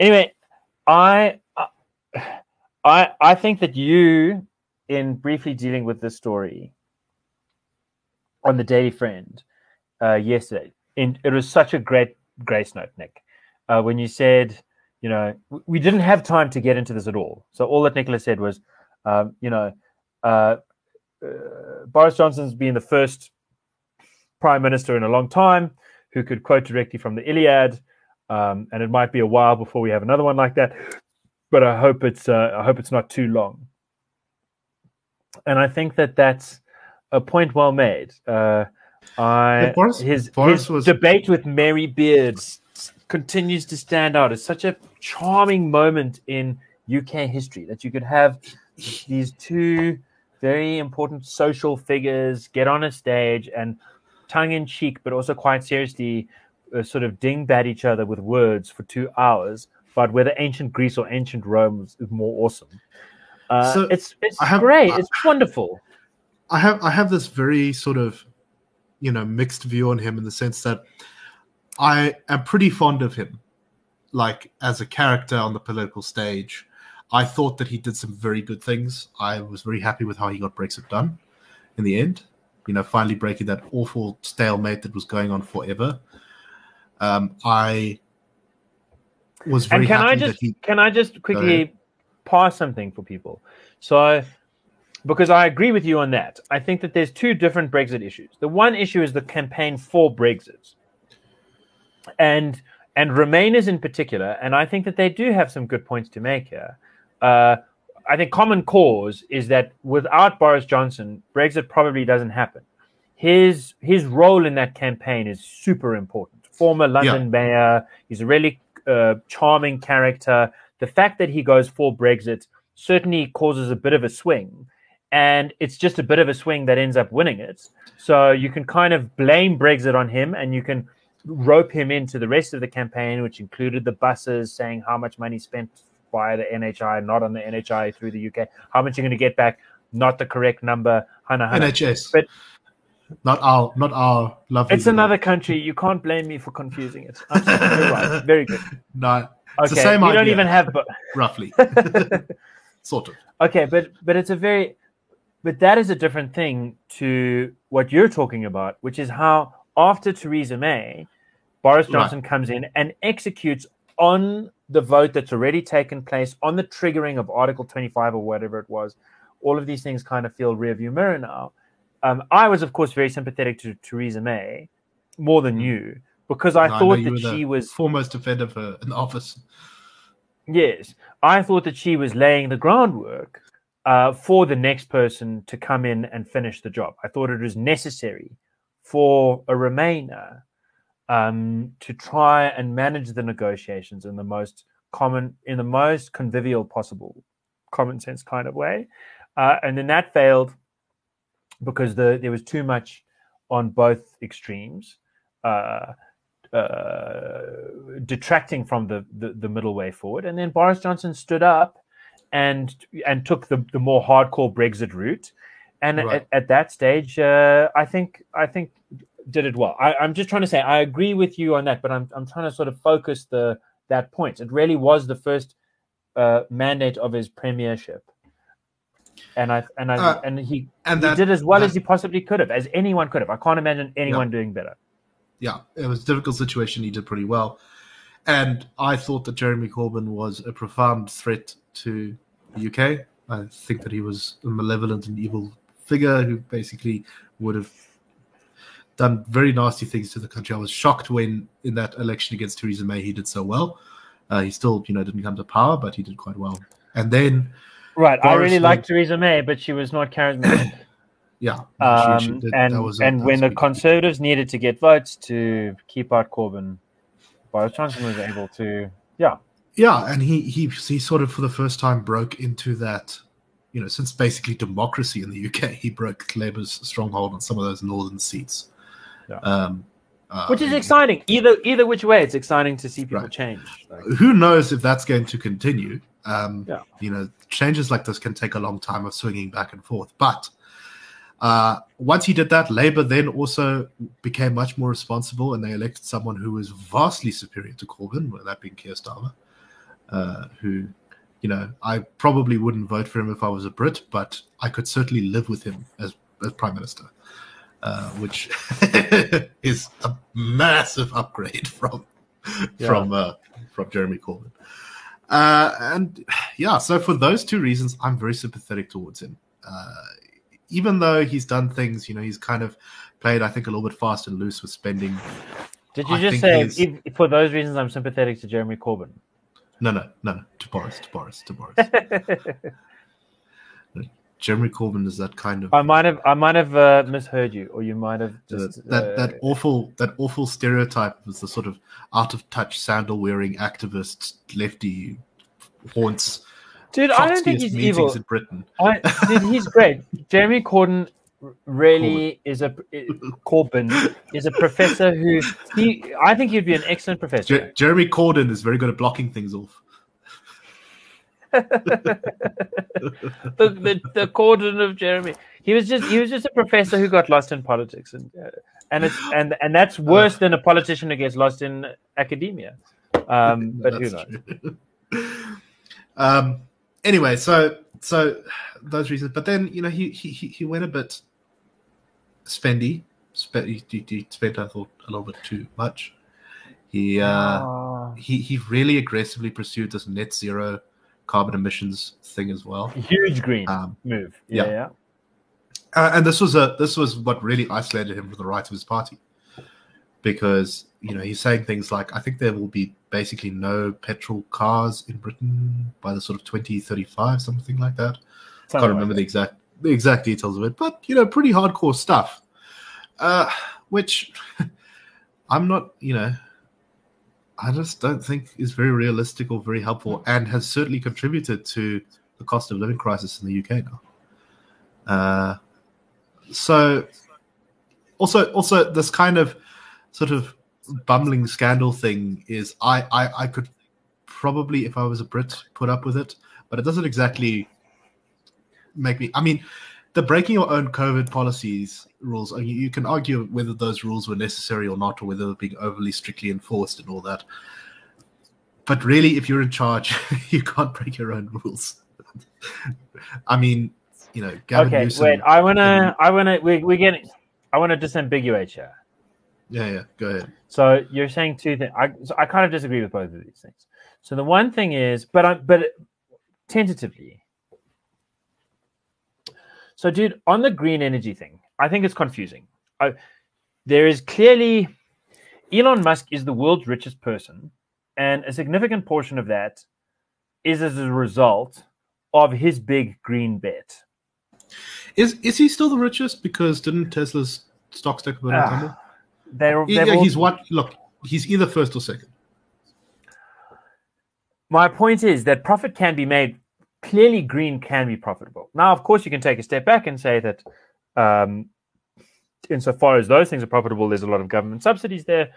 Anyway, I I I think that you, in briefly dealing with this story on the Daily Friend uh, yesterday, in, it was such a great grace note, Nick, uh, when you said, you know, we didn't have time to get into this at all. So all that Nicholas said was, um, you know, uh, uh, Boris Johnson's been the first prime minister in a long time who could quote directly from the Iliad, um, and it might be a while before we have another one like that. But I hope it's uh, I hope it's not too long. And I think that that's a point well made. Uh, I Boris- his, Boris his was- debate with Mary Beard continues to stand out as such a charming moment in UK history that you could have these two very important social figures get on a stage and tongue in cheek, but also quite seriously, uh, sort of dingbat each other with words for two hours about whether ancient Greece or ancient Rome was, is more awesome. Uh, So, it's it's have- great. I- it's wonderful. I have I have this very sort of you know mixed view on him in the sense that I am pretty fond of him, like as a character on the political stage. I thought that he did some very good things. I was very happy with how he got Brexit done in the end. You know, finally breaking that awful stalemate that was going on forever. Um, I was very And can I just that he. can I just quickly pass something for people? So, because I agree with you on that, I think that there's two different Brexit issues. The one issue is the campaign for Brexit, and and Remainers in particular, and I think that they do have some good points to make here. Uh, I think common cause is that without Boris Johnson, Brexit probably doesn't happen. His his role in that campaign is super important. Former London mayor, he's a really uh, charming character. The fact that he goes for Brexit certainly causes a bit of a swing, and it's just a bit of a swing that ends up winning it. So you can kind of blame Brexit on him, and you can rope him into the rest of the campaign, which included the buses saying how much money spent via the NHI, not on the NHI through the UK, how much you're going to get back, not the correct number. Hana, hana. NHS, But- not our, not our lovely. It's another country. You can't blame me for confusing it. I'm sorry. You're right. Very good. No, Okay, It's the same you don't even have. bu- roughly, sort of. Okay, but but it's a very, but that is a different thing to what you're talking about, which is how after Theresa May, Boris Right. Johnson comes in and executes on the vote that's already taken place on the triggering of Article 25 or whatever it was. All of these things kind of feel rearview mirror now. Um, I was, of course, very sympathetic to Theresa May more than Mm. you because I No, thought you that she was foremost defender of her in the office. Yes, I thought that she was laying the groundwork uh, for the next person to come in and finish the job. I thought it was necessary for a Remainer um, to try and manage the negotiations in the most common, in the most convivial possible, common sense kind of way. uh, and then that failed because the there was too much on both extremes, uh, uh, detracting from the, the the middle way forward. And then Boris Johnson stood up and and took the the more hardcore Brexit route. And Right. at, at that stage, uh, I think I think did it well. I, I'm just trying to say I agree with you on that, but I'm I'm trying to sort of focus the that point. It really was the first uh, mandate of his premiership, and I and I Uh, and he, And he that did as well that- as he possibly could have, as anyone could have. I can't imagine anyone doing better. yeah, it was a difficult situation. He did pretty well. And I thought that Jeremy Corbyn was a profound threat to the UK. I think that he was a malevolent and evil figure who basically would have done very nasty things to the country. I was shocked when, in that election against Theresa May, he did so well. Uh, he still, you know, didn't come to power, but he did quite well. And then, Right. I really liked Theresa May, but she was not charismatic. yeah, um, she- she did- and a- and when the Conservatives needed to get votes to keep out Corbyn, Boris Johnson was able to. Yeah. Yeah, and he he he sort of for the first time broke into that, you know, since basically democracy in the UK, he broke Labour's stronghold on some of those northern seats. Yeah. Um, uh, Which is exciting. Either either which way, it's exciting to see people Right. change. Like, Who knows if that's going to continue? Um, Yeah. You know, changes like this can take a long time of swinging back and forth. But uh, once he did that, Labour then also became much more responsible, and they elected someone who was vastly superior to Corbyn, that being Keir Starmer, uh, who, you know, I probably wouldn't vote for him if I was a Brit, but I could certainly live with him as, as Prime Minister, uh, which is a massive upgrade from Yeah. from uh, from Jeremy Corbyn. Uh, and yeah, so for those two reasons, I'm very sympathetic towards him. Uh, even though he's done things, you know, he's kind of played, I think, a little bit fast and loose with spending. Did you I just say if, for those reasons I'm sympathetic to Jeremy Corbyn? No, no, no, no, to Boris, to Boris, to Boris. Jeremy Corbyn is that kind of I might have I might have uh, misheard you, or you might have just that uh, that awful that awful stereotype of the sort of out of touch sandal wearing activist lefty haunts dude. I don't think he's evil. in Britain. I, dude, he's great. Jeremy Corbyn really is a Corbyn is a professor who he. I think he'd be an excellent professor. Je- Jeremy Corbyn is very good at blocking things off. The, the the Corden of Jeremy. He was just he was just a professor who got lost in politics, and uh, and it's and and that's worse than a politician who gets lost in academia. Um, but who knows? um. Anyway, so so those reasons, but then you know he he he went a bit spendy. Spent he, he, he spent I thought a little bit too much. He uh Oh, he he really aggressively pursued this net zero carbon emissions thing as well. huge green Um, move. Yeah, yeah. Uh, and this was a this was what really isolated him from the right of his party, because you know he's saying things like, "I think there will be basically no petrol cars in Britain by the sort of twenty thirty five, something like that." Something Can't remember the exact the exact details of it, but you know, pretty hardcore stuff. Uh, which I'm not, you know, I just don't think is very realistic or very helpful, and has certainly contributed to the cost of living crisis in the UK now. Uh, so also also this kind of sort of bumbling scandal thing is I, I I could probably if I was a Brit put up with it, but it doesn't exactly make me I mean the breaking your own COVID policies rules, uh, I mean, you can argue whether those rules were necessary or not, or whether they're being overly strictly enforced and all that. But really, if you're in charge, you can't break your own rules. I mean, you know, Gavin okay, Newsom. wait. I wanna, I wanna, we, we're getting, I wanna disambiguate here. Yeah, yeah, go ahead. So you're saying two things. I, so I kind of disagree with both of these things. So the one thing is, but I, but tentatively. So, dude, on the green energy thing, I think it's confusing. I, there is clearly Elon Musk is the world's richest person, and a significant portion of that is as a result of his big green bet. Is is he still the richest? Because didn't Tesla's stock take a bit of a tumble? They're, Yeah, all- he's what? Look, he's either first or second. my point is that profit can be made clearly green can be profitable. Now, of course, you can take a step back and say that um, insofar as those things are profitable, there's a lot of government subsidies there.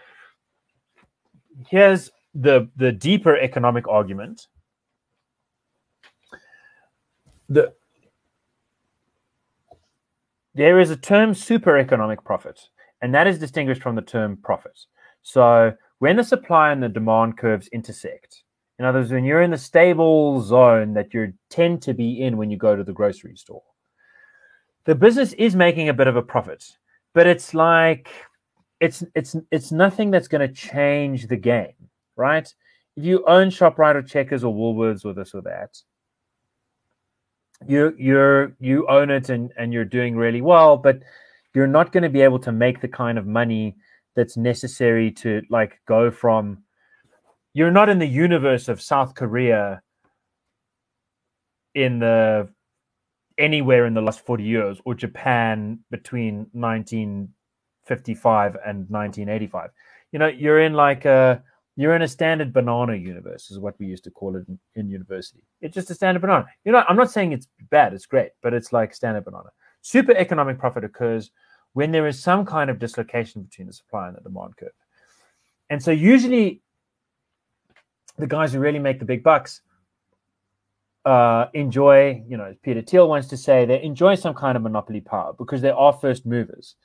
Here's the the deeper economic argument. The there is a term super economic profit, and that is distinguished from the term profit. So when the supply and the demand curves intersect, in other words, when you're in the stable zone that you tend to be in when you go to the grocery store, the business is making a bit of a profit, but it's like it's it's it's nothing that's going to change the game, right? If you own Shoprite or Checkers or Woolworths or this or that, you you're you own it and and you're doing really well, but you're not going to be able to make the kind of money that's necessary to like go from you're not in the universe of South Korea in the anywhere in the last 40 years or Japan between 1955 and 1985. You know, you're in like a you're in a standard banana universe is what we used to call it in, in university. It's just a standard banana. You know, I'm not saying it's bad, it's great, but it's like standard banana. Super economic profit occurs when there is some kind of dislocation between the supply and the demand curve. And so usually the guys who really make the big bucks uh, enjoy, you know, Peter Thiel wants to say, they enjoy some kind of monopoly power because they are first movers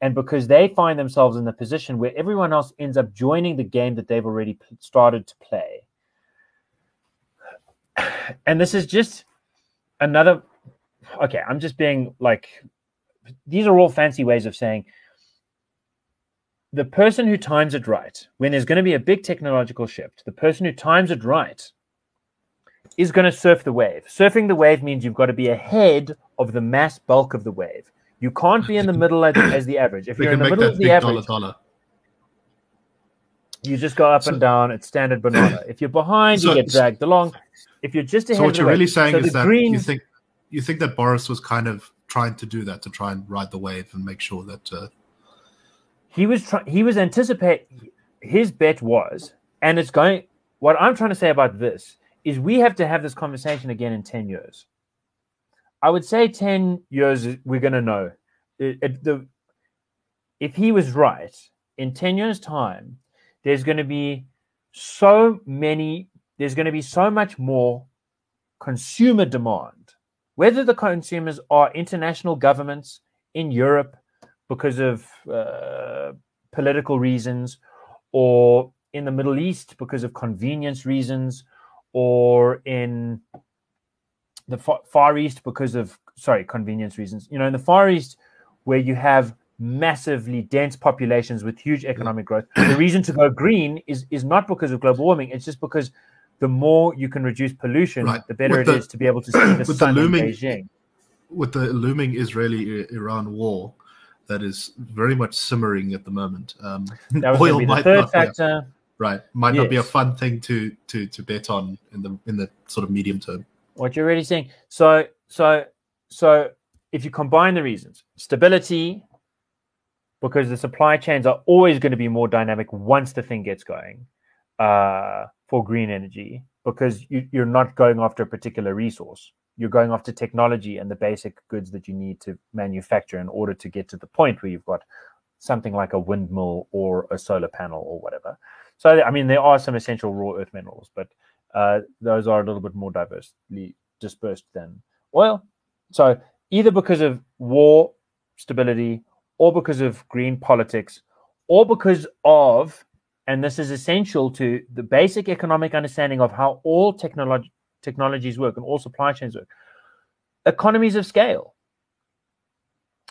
and because they find themselves in the position where everyone else ends up joining the game that they've already started to play. And this is just another, okay, I'm just being like, these are all fancy ways of saying the person who times it right, when there's going to be a big technological shift, the person who times it right is going to surf the wave. Surfing the wave means you've got to be ahead of the mass bulk of the wave. You can't be in the middle as, as the average. If you're in the middle of the average, dollar, dollar. you just go up so, and down. It's standard banana. If you're behind, so, you get dragged along. If you're just ahead, so what you're wave, really saying so is that green, you think you think that Boris was kind of trying to do that to try and ride the wave and make sure that uh, he was trying he was anticipate his bet was and it's going what i'm trying to say about this is we have to have this conversation again in 10 years. I would say 10 years we're going to know. It, it, the, if he was right in 10 years time there's going to be so many there's going to be so much more consumer demand. Whether the consumers are international governments in europe because of uh, political reasons, or in the Middle East because of convenience reasons, or in the Far East because of sorry convenience reasons. You know, in the Far East where you have massively dense populations with huge economic growth, the reason to go green is is not because of global warming. It's just because the more you can reduce pollution, right. the better with it the, is to be able to see the sun the looming, in Beijing. With the looming Israeli-Iran war, that is very much simmering at the moment. Um, oil might not factor. Be a, right, might yes. not be a fun thing to to to bet on in the in the sort of medium term. What you're really saying. So so so if you combine the reasons, stability, because the supply chains are always going to be more dynamic once the thing gets going uh, for green energy, because you, you're not going after a particular resource you're going after technology and the basic goods that you need to manufacture in order to get to the point where you've got something like a windmill or a solar panel or whatever. So, I mean, there are some essential raw earth minerals, but uh, those are a little bit more diversely dispersed than oil. So, either because of war stability, or because of green politics, or because of, and this is essential to the basic economic understanding of how all technology technologies work and all supply chains work. Economies of scale.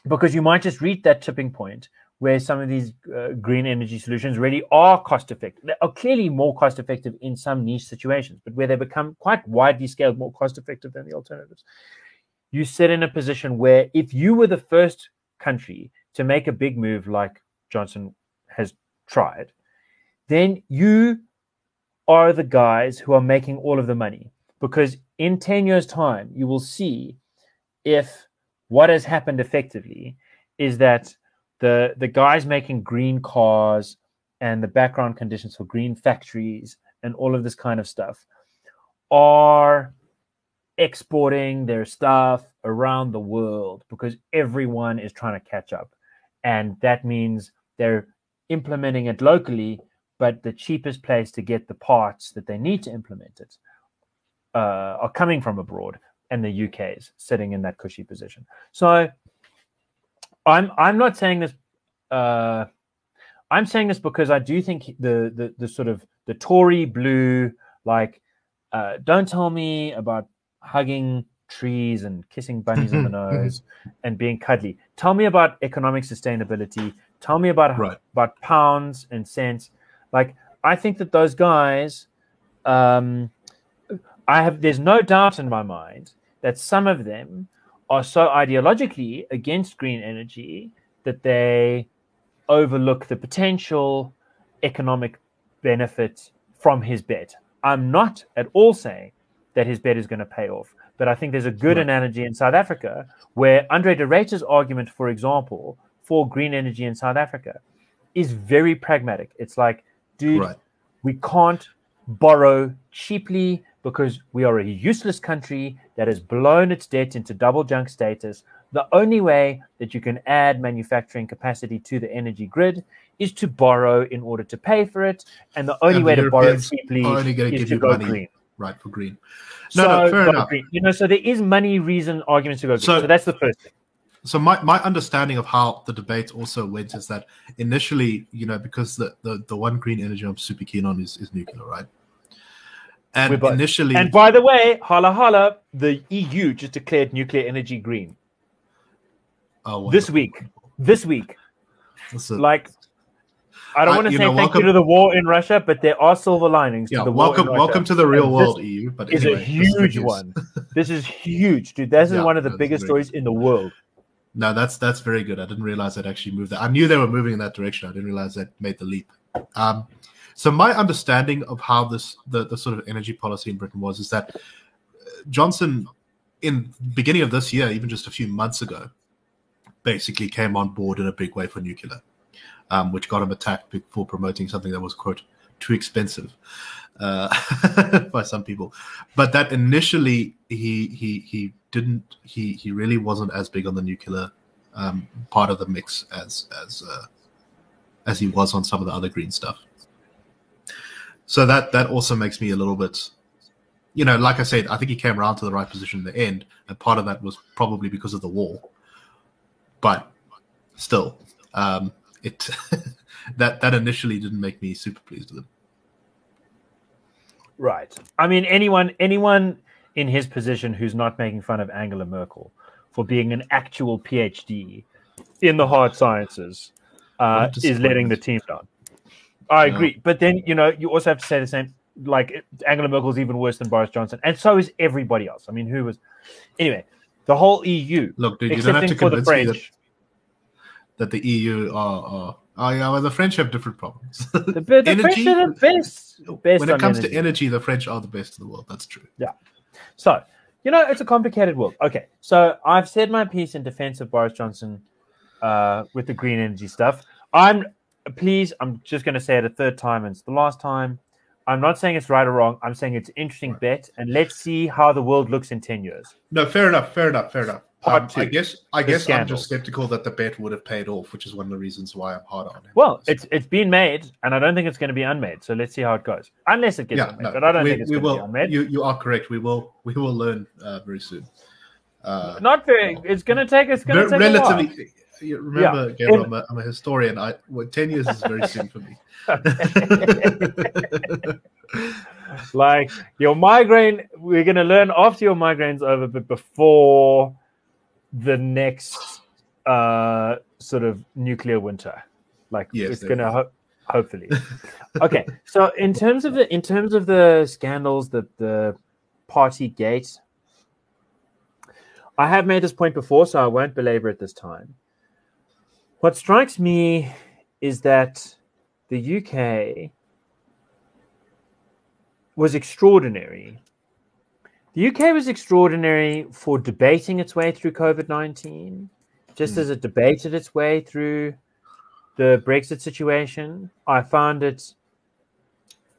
Because you might just reach that tipping point where some of these uh, green energy solutions really are cost effective. They are clearly more cost effective in some niche situations, but where they become quite widely scaled, more cost effective than the alternatives. You sit in a position where if you were the first country to make a big move like Johnson has tried, then you are the guys who are making all of the money because in 10 years' time, you will see if what has happened effectively is that the, the guys making green cars and the background conditions for green factories and all of this kind of stuff are exporting their stuff around the world because everyone is trying to catch up. And that means they're implementing it locally, but the cheapest place to get the parts that they need to implement it uh, are coming from abroad, and the UK is sitting in that cushy position. So I'm I'm not saying this. Uh, I'm saying this because I do think the the, the sort of the Tory blue like uh, don't tell me about hugging trees and kissing bunnies on the nose and being cuddly. Tell me about economic sustainability. Tell me about Right. about pounds and cents. Like I think that those guys, um, I have. There's no doubt in my mind that some of them are so ideologically against green energy that they overlook the potential economic benefit from his bet. I'm not at all saying that his bet is going to pay off, but I think there's a good Right. analogy in South Africa where Andre de Ruyter's argument, for example, for green energy in South Africa is very pragmatic. It's like, dude, Right. we can't borrow cheaply because we are a useless country that has blown its debt into double junk status. The only way that you can add manufacturing capacity to the energy grid is to borrow in order to pay for it. And the only And way the to borrow Europeans cheaply only gonna is give to you go money. green. Right for green. No, no, So, fair enough. green. You know, so there is money reason arguments to go green. So- So, that's the first thing. so my, my understanding of how the debate also went is that initially, you know, because the, the, the one green energy I'm super keen on is, is nuclear, right? And We're initially, And by the way, holla holla, the EU just declared nuclear energy green oh, this week. This week. So, like I don't I- want to say know, thank welcome- you to the war in Russia, but there are silver linings yeah, to the war welcome, in welcome to the real And world, EU. But is anyway, a this is good huge news. one. This is huge, dude. This is Yeah, one of the no, biggest very stories in the world. No, that's that's very good. I didn't realize that actually moved that. I knew they were moving in that direction. I didn't realize that made the leap. Um, so my understanding of how this the, the sort of energy policy in Britain was is that uh, Johnson, in beginning of this year, even just a few months ago, basically came on board in a big way for nuclear, um, which got him attacked for promoting something that was quote too expensive uh, by some people. But that initially he he he didn't he he really wasn't as big on the nuclear um, part of the mix as as uh, as he was on some of the other green stuff. So that that also makes me a little bit, you know, like I said, I think he came around to the right position in the end, and part of that was probably because of the war. But still, um, it that that initially didn't make me super pleased with him. Right. I mean, anyone anyone in his position who's not making fun of Angela Merkel for being an actual PhD in the hard sciences uh, is letting the team down. I Yeah. agree, but then you know you also have to say the same. Like Angela Merkel is even worse than Boris Johnson, and so is everybody else. I mean, who was anyway? The whole EU, Look, dude, you don't have to convince me that, that the EU are, are oh yeah, well the French have different problems. The, the French Energy- are the best. best when it comes energy. to energy, the French are the best in the world. That's true. Yeah. So, you know, it's a complicated world. Okay, so I've said my piece in defense of Boris Johnson uh, with the green energy stuff. I'm, please, I'm just going to say it a third time, and it's the last time. I'm not saying it's right or wrong. I'm saying it's an interesting bet, and let's see how the world looks in 10 years. No, fair enough, fair enough, fair enough. Um, I guess I guess I'm just skeptical that the bet would have paid off, which is one of the reasons why I'm hard on it. Well, it's it's been made, and I don't think it's going to be unmade. So let's see how it goes. Unless it gets yeah, unmade, no, but I don't we, think it's going to be will. unmade. You you are correct. We will we will learn uh, very soon. Uh, not very. It's going to take. It's going to take relatively. Remember, Yeah. Gabriel, I'm, a, I'm a historian. I well, ten years is very soon for me. like your migraine we're going to learn after your migraine's over but before the next uh sort of nuclear winter like Yes, it's going to ho- hopefully okay so in terms of the in terms of the scandals the the party gate i have made this point before so i won't belabor it this time what strikes me is that the uk was extraordinary. The UK was extraordinary for debating its way through COVID 19, just Hmm. as it debated its way through the Brexit situation. I found it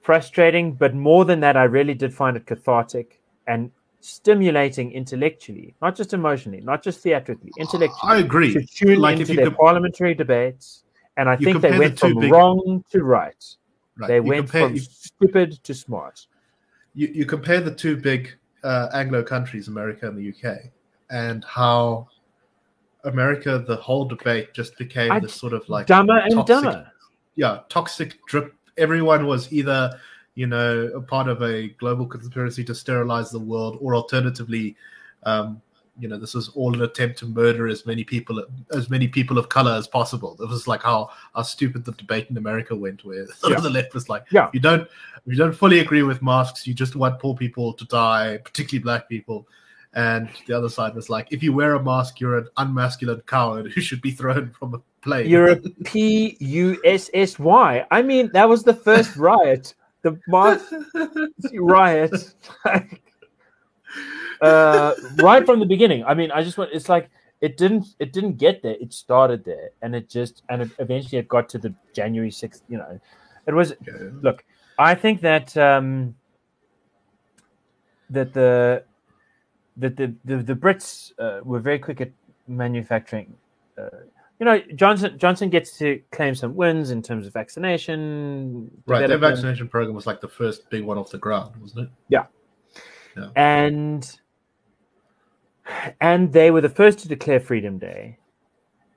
frustrating, but more than that, I really did find it cathartic and stimulating intellectually, not just emotionally, not just theatrically, intellectually. I agree. To tune Like, into if you their could- parliamentary debates, and I think they compare the went from big- wrong to right. Right. They you went compare, from you, stupid to smart. you, you compare the two big uh, Anglo countries, America and the UK, and how America, the whole debate just became I- this sort of like dumber and dumber. yeah, toxic drip. Everyone was either, you know, a part of a global conspiracy to sterilize the world, or alternatively, um, you know, this was all an attempt to murder as many people as many people of color as possible. It was like how how stupid the debate in America went, where Yeah. the left was like, Yeah. you don't you don't fully agree with masks, you just want poor people to die, particularly black people. And the other side was like, if you wear a mask, you're an unmasculine coward who should be thrown from a plane. You're a P U S S Y. I mean, that was the first riot. The mask riot. uh, right from the beginning. I mean, I just went. it's like it didn't it didn't get there. It started there and it just and it eventually it got to the January 6th, you know. It was Yeah. look, I think that um that the that the the, the Brits uh, were very quick at manufacturing uh, you know, Johnson Johnson gets to claim some wins in terms of vaccination. Right, their vaccination program was like the first big one off the ground, wasn't it? Yeah, and and they were the first to declare Freedom Day.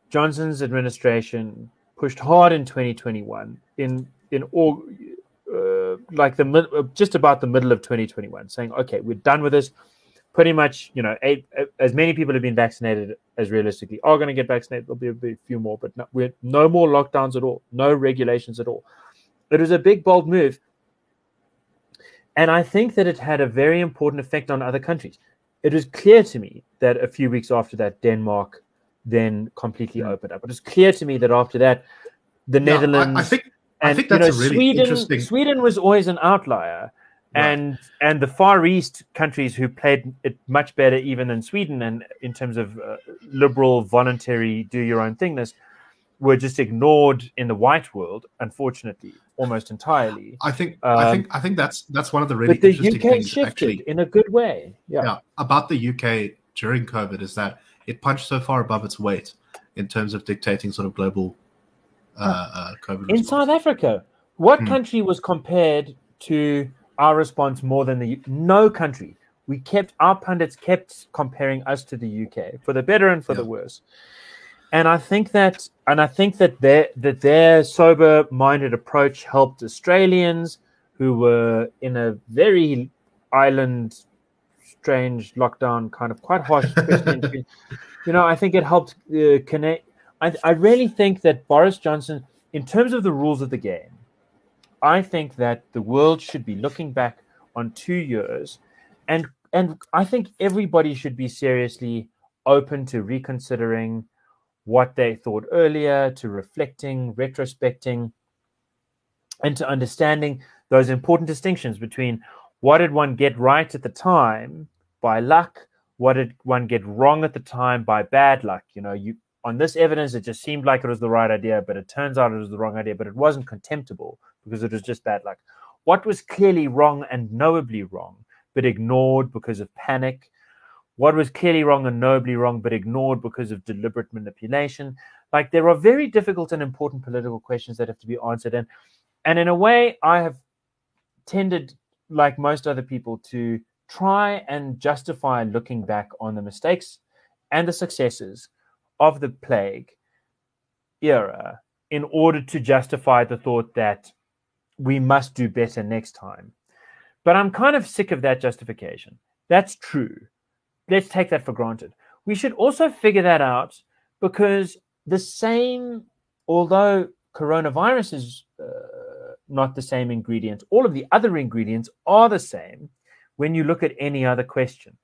Johnson's administration pushed hard in 2021 in in all uh, like the uh, just about the middle of 2021, saying, "Okay, we're done with this." Pretty much, you know, eight, uh, as many people have been vaccinated as realistically are going to get vaccinated. There'll be a, be a few more, but no, we're no more lockdowns at all, no regulations at all. It was a big, bold move, and I think that it had a very important effect on other countries. It was clear to me that a few weeks after that, Denmark then completely Yeah. opened up. It was clear to me that after that, the Yeah, Netherlands I, think I and think you know, that's a really Sweden, interesting- Sweden was always an outlier, Right. and and the Far East countries who played it much better even than Sweden, and in terms of uh, liberal, voluntary, do your own thingness, were just ignored in the white world, unfortunately, almost entirely. I think I Um, think I think that's that's one of the really but the interesting UK things shifted actually in a good way. Yeah. yeah, about the UK during COVID is that it punched so far above its weight in terms of dictating sort of global uh, uh, COVID In response. South Africa, what Hmm. country was compared to our response more than the no country? We kept our pundits kept comparing us to the UK for the better and for the worse. And I think that and I think that their that their sober-minded approach helped Australians who were in a very island strange lockdown kind of quite harsh you know i think it helped uh, connect I, I really think that boris johnson in terms of the rules of the game i think that the world should be looking back on two years and and i think everybody should be seriously open to reconsidering what they thought earlier to reflecting retrospecting and to understanding those important distinctions between what did one get right at the time by luck what did one get wrong at the time by bad luck? You know you on this evidence it just seemed like it was the right idea but it turns out it was the wrong idea but it wasn't contemptible because it was just bad luck what was clearly wrong and knowably wrong but ignored because of panic? What was clearly wrong and knowably wrong but ignored because of deliberate manipulation? Like there are very difficult and important political questions that have to be answered and and in a way i have tended like most other people to try and justify looking back on the mistakes and the successes of the plague era in order to justify the thought that we must do better next time but i'm kind of sick of that justification that's true let's take that for granted we should also figure that out because the same although coronavirus is uh, not the same ingredient. All of the other ingredients are the same when you look at any other question.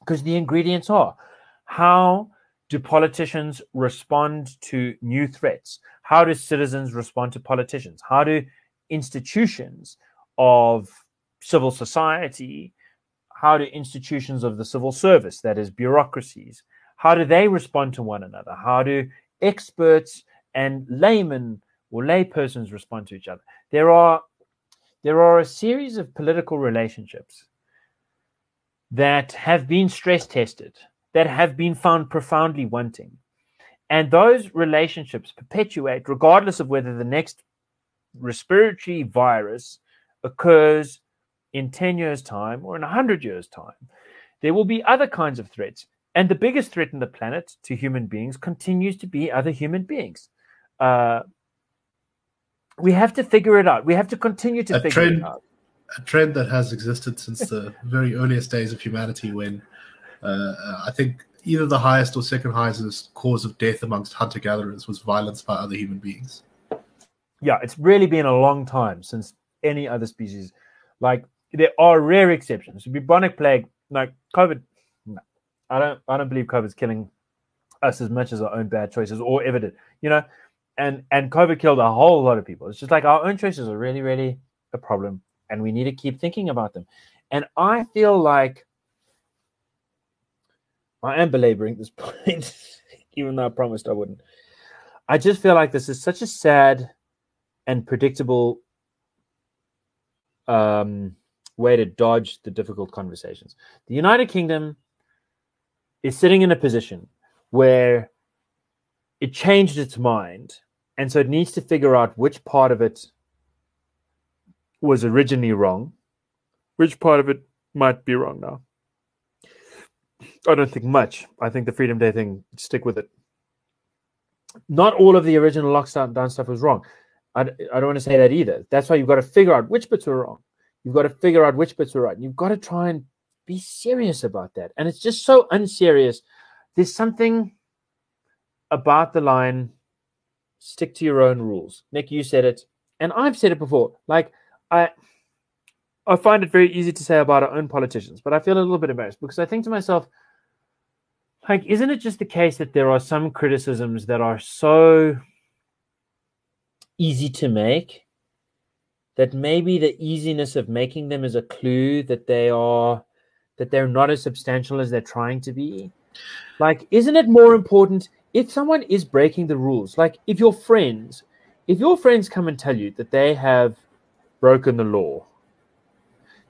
Because the ingredients are how do politicians respond to new threats? How do citizens respond to politicians? How do institutions of civil society, how do institutions of the civil service, that is, bureaucracies, how do they respond to one another? How do experts and laymen or laypersons respond to each other. There are there are a series of political relationships that have been stress tested, that have been found profoundly wanting. And those relationships perpetuate regardless of whether the next respiratory virus occurs in 10 years' time or in 100 years' time. There will be other kinds of threats. And the biggest threat on the planet to human beings continues to be other human beings. Uh, we have to figure it out. We have to continue to A figure trend- it out. a trend that has existed since the very earliest days of humanity when uh, I think either the highest or second highest cause of death amongst hunter gatherers was violence by other human beings. yeah, it's really been a long time since any other species. Like there are rare exceptions. The Bubonic plague, no COVID. No, I don't. I don't believe COVID's killing us as much as our own bad choices or ever did. You know, and and COVID killed a whole lot of people. It's just like our own choices are really, really a problem, and we need to keep thinking about them. And I feel like I am belaboring this point, even though I promised I wouldn't. I just feel like this is such a sad and predictable um, way to dodge the difficult conversations. The United Kingdom is sitting in a position where it changed its mind, and so it needs to figure out which part of it was originally wrong, which part of it might be wrong now. I don't think much. I think the Freedom Day thing, stick with it. Not all of the original lockdown down stuff was wrong. I, I don't want to say that either. That's why you've got to figure out which bits were wrong. You've got to figure out which bits were right. You've got to try and be serious about that. And it's just so unserious. There's something about the line stick to your own rules. Nick, you said it. And I've said it before. Like, I. I find it very easy to say about our own politicians, but I feel a little bit embarrassed because I think to myself, like, isn't it just the case that there are some criticisms that are so easy to make that maybe the easiness of making them is a clue that they are that they're not as substantial as they're trying to be? Like isn't it more important if someone is breaking the rules? Like if your friends if your friends come and tell you that they have broken the law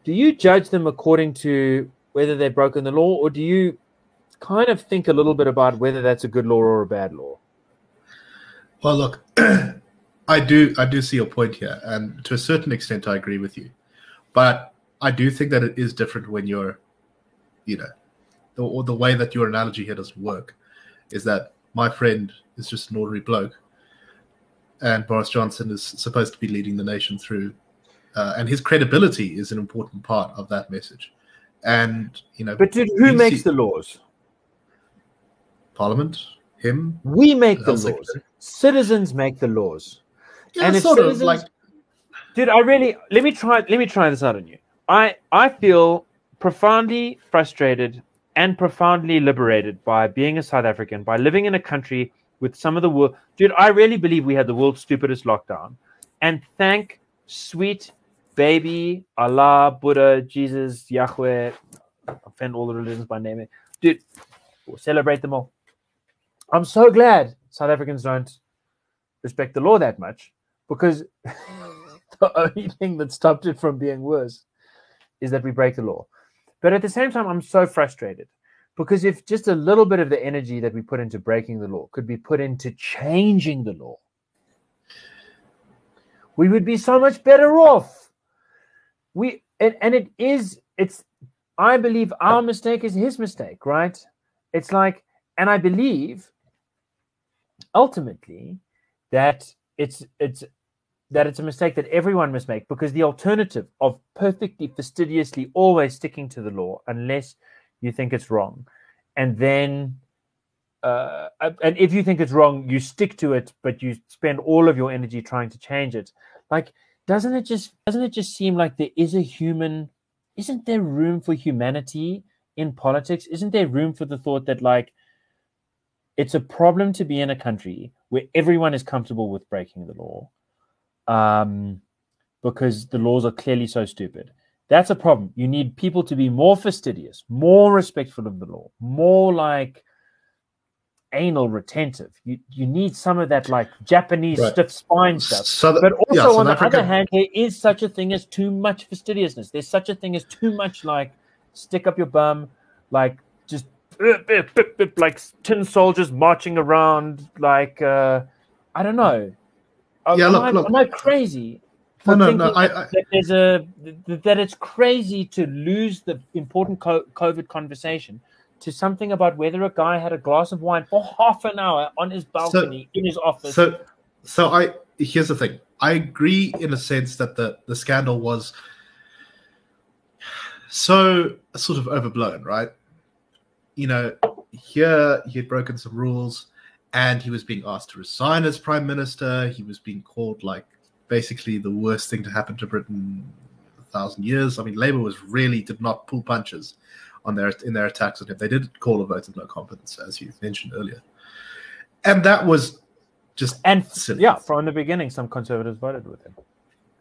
do you judge them according to whether they've broken the law or do you kind of think a little bit about whether that's a good law or a bad law Well, look, I do I do see your point here, and to a certain extent, I agree with you. But I do think that it is different when you're, you know, the, or the way that your analogy here doesn't work is that my friend is just an ordinary bloke, and Boris Johnson is supposed to be leading the nation through, uh, and his credibility is an important part of that message. And you know, but who makes see- the laws Parliament, him, we make the laws. Citizens make the laws. Yeah, And sort of like dude i really let me try let me try this out on you. I i feel profoundly frustrated and profoundly liberated by being a south african by living in a country with some of the world dude i really believe we had the world's stupidest lockdown. And thank sweet baby allah buddha jesus yahweh offend all the religions by naming. Dude we'll celebrate them all i'm so glad south africans don't respect the law that much because the only thing that stopped it from being worse is that we break the law. But at the same time, I'm so frustrated because if just a little bit of the energy that we put into breaking the law could be put into changing the law, we would be so much better off. We and, and it is it's I believe our mistake is his mistake, right? It's like, and I believe ultimately that it's it's that it's a mistake that everyone must make because the alternative of perfectly fastidiously always sticking to the law unless you think it's wrong. And then uh, and if you think it's wrong you stick to it but you spend all of your energy trying to change it. Like doesn't it just doesn't it just seem like there is a human isn't there room for humanity in politics? Isn't there room for the thought that like it's a problem to be in a country where everyone is comfortable with breaking the law um, because the laws are clearly so stupid. That's a problem. You need people to be more fastidious, more respectful of the law, more like anal retentive. You you need some of that like Japanese Right. stiff spine stuff. But also yeah, on the Africa- other hand, there is such a thing as too much fastidiousness. There's such a thing as too much like stick up your bum, like just like tin soldiers marching around, like uh, I don't know. Yeah, am, look, I, look. am I crazy? No, no, no. I, I, that there's a that it's crazy to lose the important COVID conversation to something about whether a guy had a glass of wine for half an hour on his balcony in his office. so, so I here's the thing. I agree in a sense that the the scandal was so sort of overblown, right? You know, here he had broken some rules, and he was being asked to resign as prime minister. He was being called like basically the worst thing to happen to Britain in a thousand years. I mean, Labour was really did not pull punches on their in their attacks on him. They did call a vote of no confidence, as you mentioned earlier, and that was just and silly. yeah, from the beginning, some conservatives voted with him.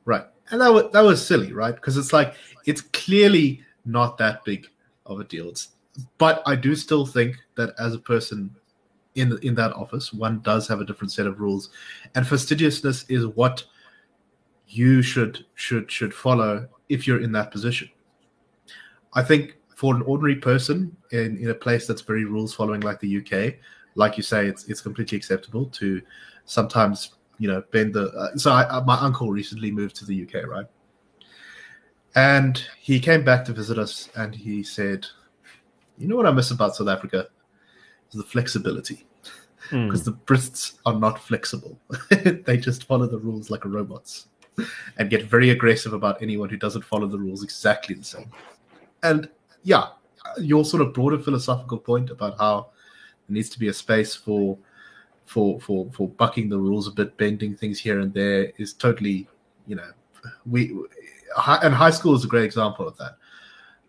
right, and that was that was silly, right? Because it's like it's clearly not that big of a deal. It's, but I do still think that as a person in in that office, one does have a different set of rules, and fastidiousness is what you should should should follow if you're in that position. I think for an ordinary person in, in a place that's very rules following like the UK, like you say, it's it's completely acceptable to sometimes you know bend the. Uh, so I, uh, my uncle recently moved to the UK, right? And he came back to visit us, and he said, "You know what I miss about South Africa is the flexibility." Hmm. because the Brits are not flexible. they just follow the rules like robots and get very aggressive about anyone who doesn't follow the rules exactly the same. And yeah, your sort of broader philosophical point about how there needs to be a space for for for for bucking the rules a bit, bending things here and there is totally, you know, we and high school is a great example of that.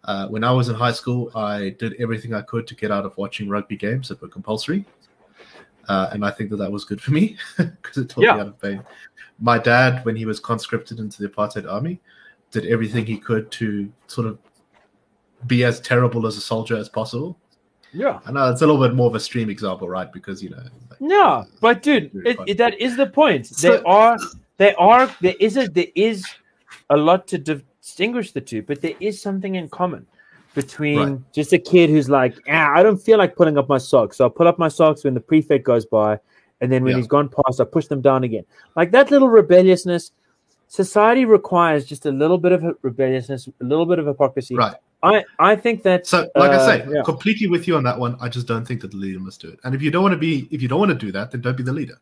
Uh, when I was in high school, I did everything I could to get out of watching rugby games that were compulsory. Uh, and I think that that was good for me because it taught Yeah. me how to play. My dad, when he was conscripted into the apartheid army, did everything he could to sort of be as terrible as a soldier as possible. Yeah. I know it's a little bit more of a stream example, right? Because you know, like, Yeah, but dude, it, it- that is the point. So- there are, there are, there is a, there is a lot to distinguish the two, but there is something in common between Right. just a kid who's like, ah, I don't feel like pulling up my socks, so I'll put up my socks when the prefect goes by, and then when Yeah. he's gone past, I push them down again. Like that little rebelliousness. Society requires just a little bit of rebelliousness, a little bit of hypocrisy. right. I, I think that So, like I Uh, say, yeah. completely with you on that one. I just don't think that the leader must do it. And if you don't want to be, if you don't want to do that, then don't be the leader.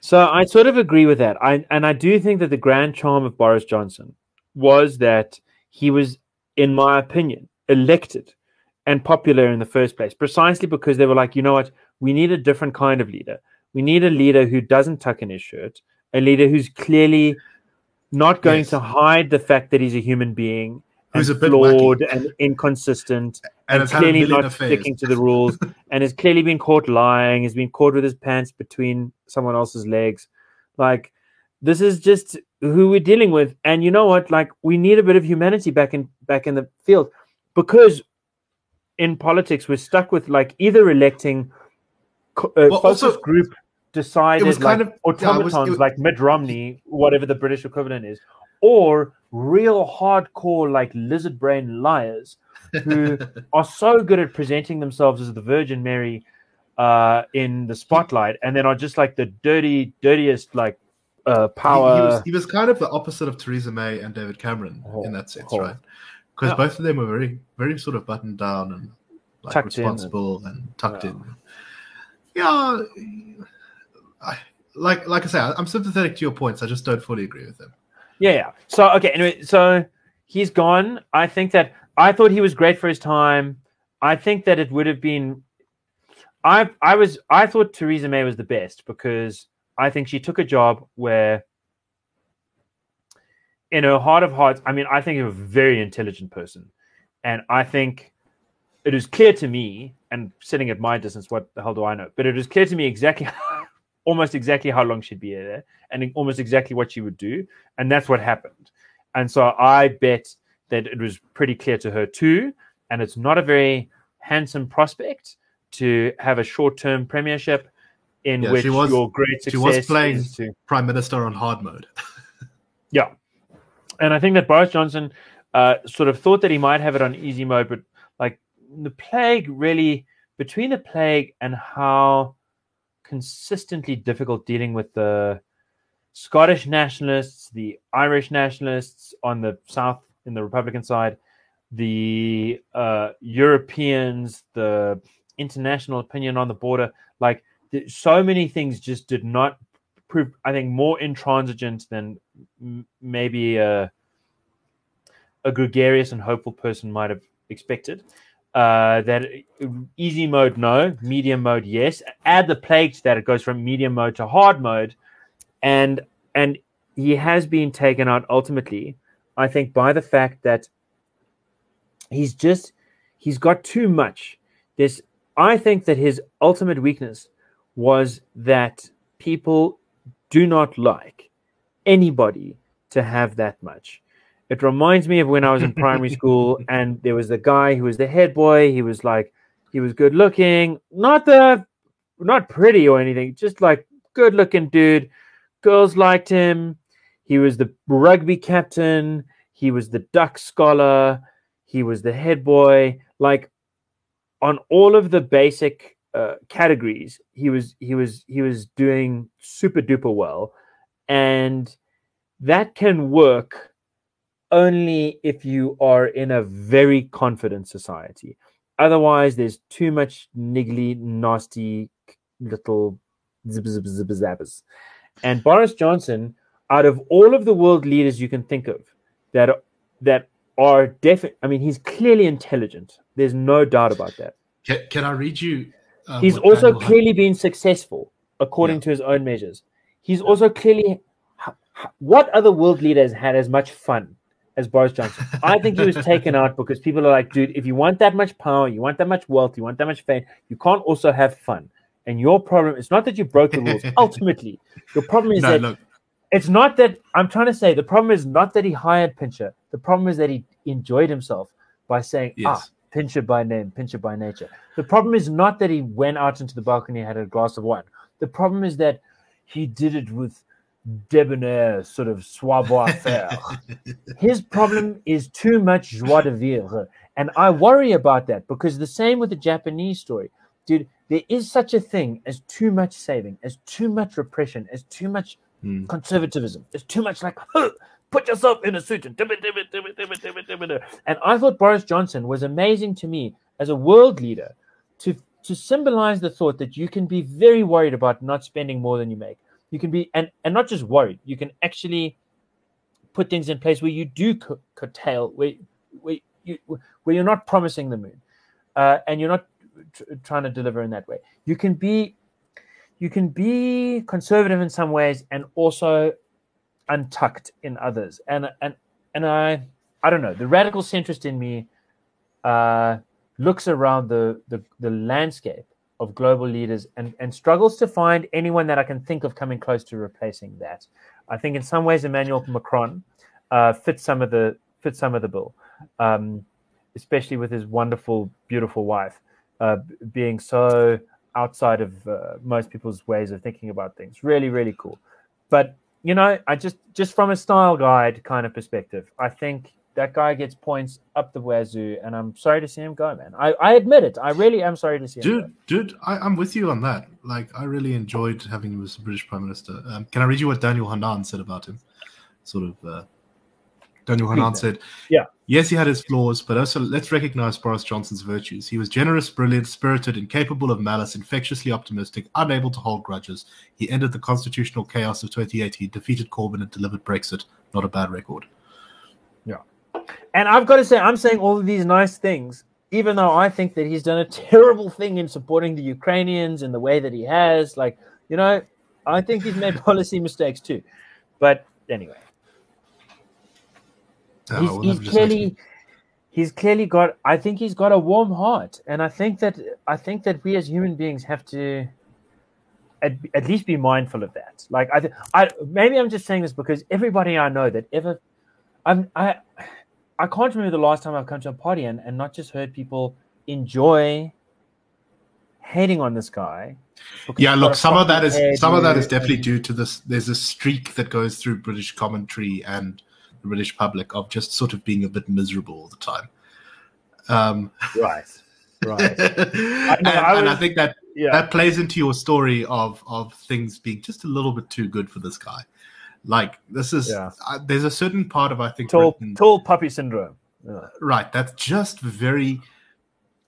So I sort of agree with that. I and I do think that the grand charm of Boris Johnson was that he was, in my opinion, elected and popular in the first place, precisely because they were like, you know what, we need a different kind of leader. We need a leader who doesn't tuck in his shirt, a leader who's clearly not going Yes. to hide the fact that he's a human being Who's a bit flawed wacky. and inconsistent And and it's had a clearly not affairs. sticking to the rules and has clearly been caught lying has been caught with his pants between someone else's legs like this is just who we're dealing with. And you know what? Like we need a bit of humanity back in back in the field because in politics we're stuck with like either electing uh, Well, focus also, group decided was kind like of- yeah, it was- automatons it was- like Mitt Romney, whatever the British equivalent is, or real hardcore like lizard brain liars who are so good at presenting themselves as the Virgin Mary uh, in the spotlight, and then are just like the dirty, dirtiest like uh, power. He, was, he was kind of the opposite of Theresa May and David Cameron Oh, in that sense, oh. right? Because Yeah. both of them were very, very sort of buttoned down and like Tucked in and- responsible and, tucked Yeah. in. Yeah, I, like like I say, I'm sympathetic to your points. I just don't fully agree with them. Yeah, yeah. So okay, anyway, so he's gone. I think that I thought he was great for his time. I think that it would have been I I was I thought Theresa May was the best because I think she took a job where in her heart of hearts, I mean, I think you're a very intelligent person. And I think it is clear to me, and sitting at my distance, what the hell do I know? But it is clear to me exactly almost exactly how long she'd be there and almost exactly what she would do. And that's what happened. And so I bet that it was pretty clear to her too. And it's not a very handsome prospect to have a short term premiership in Yeah, which she was- your great she was success playing- to Prime Minister on hard mode. yeah. And I think that Boris Johnson uh, sort of thought that he might have it on easy mode, but like the plague really between the plague and how consistently difficult dealing with the Scottish nationalists, the Irish nationalists on the south in the Republican side, the uh, Europeans, the international opinion on the border, like so many things just did not prove, I think, more intransigent than m- maybe a, a gregarious and hopeful person might have expected. Uh, that easy mode, no. Medium mode, yes. Add the plague to that; it goes from medium mode to hard mode, and and he has been taken out ultimately. I think by the fact that he's just he's got too much. This I think that his ultimate weakness was that people do not like anybody to have that much. It reminds me of when I was in primary school and there was the guy who was the head boy. He was like, he was good looking, not the, not pretty or anything, just like good looking dude. Girls liked him. He was the rugby captain. He was the duck scholar. He was the head boy. Like on all of the basic uh, categories, he was he was he was doing super duper well, and that can work only if you are in a very confident society. Otherwise, there's too much niggly, nasty little zip zip zip zappers. And Boris Johnson, out of all of the world leaders you can think of, that that are definitely, I mean, he's clearly intelligent. There's no doubt about that. Can, can I read you uh, he's also clearly been successful according yeah. to his own measures. He's yeah. also clearly. What other world leaders had as much fun as Boris Johnson? I think he was taken out because people are like, dude, if you want that much power, you want that much wealth, you want that much fame, you can't also have fun. And your problem is not that you broke the rules. Ultimately, your problem is no, that look. it's not that I'm trying to say the problem is not that he hired Pincher. The problem is that he enjoyed himself by saying, yes. ah, Pincher by name, Pincher by nature. The problem is not that he went out into the balcony and had a glass of wine. The problem is that he did it with debonair sort of savoir faire. His problem is too much joie de vivre. And I worry about that because the same with the Japanese story. Dude, there is such a thing as too much saving, as too much repression, as too much mm. conservatism. There's too much like, huh, put yourself in a suit and and I thought Boris Johnson was amazing to me as a world leader to to symbolize the thought that you can be very worried about not spending more than you make. You can be and and not just worried. You can actually put things in place where you do curtail where where you where you're not promising the moon, uh, and you're not tr- trying to deliver in that way. You can be you can be conservative in some ways and also untucked in others. And and and I I don't know. The radical centrist in me uh, looks around the, the the landscape of global leaders and and struggles to find anyone that I can think of coming close to replacing that. I think in some ways Emmanuel Macron uh, fits some of the fits some of the bill, um, especially with his wonderful, beautiful wife uh, being so outside of uh, most people's ways of thinking about things. Really, really cool. But you know, I just just from a style guide kind of perspective, I think that guy gets points up the wazoo, and I'm sorry to see him go, man. I, I admit it. I really am sorry to see dude, him. Dude, dude, I, am with you on that. Like, I really enjoyed having him as the British Prime Minister. Um, can I read you what Daniel Hannan said about him? Sort of uh, Daniel Hannan said, Yeah. Yes, he had his flaws, but also let's recognize Boris Johnson's virtues. He was generous, brilliant, spirited, incapable of malice, infectiously optimistic, unable to hold grudges. He ended the constitutional chaos of 2018, defeated Corbyn, and delivered Brexit. Not a bad record. Yeah. And I've got to say, I'm saying all of these nice things, even though I think that he's done a terrible thing in supporting the Ukrainians in the way that he has. Like, you know, I think he's made policy mistakes too. But anyway he's, he's clearly he's clearly got i think he's got a warm heart. And i think that i think that we as human beings have to at, at least be mindful of that. Like I, I maybe i'm just saying this because everybody i know that ever i'm i i can't remember the last time i've come to a party and, and not just heard people enjoy hating on this guy. Yeah look some of that is some of that is definitely due to this there's a streak that goes through british commentary and the British public of just sort of being a bit miserable all the time. Um, right, right. I, and, I, was, and I think that yeah. that plays into your story of of things being just a little bit too good for this guy. Like this is Yeah. uh, there's a certain part of I think Tall, Britain- tall puppy syndrome. Yeah. right that's just very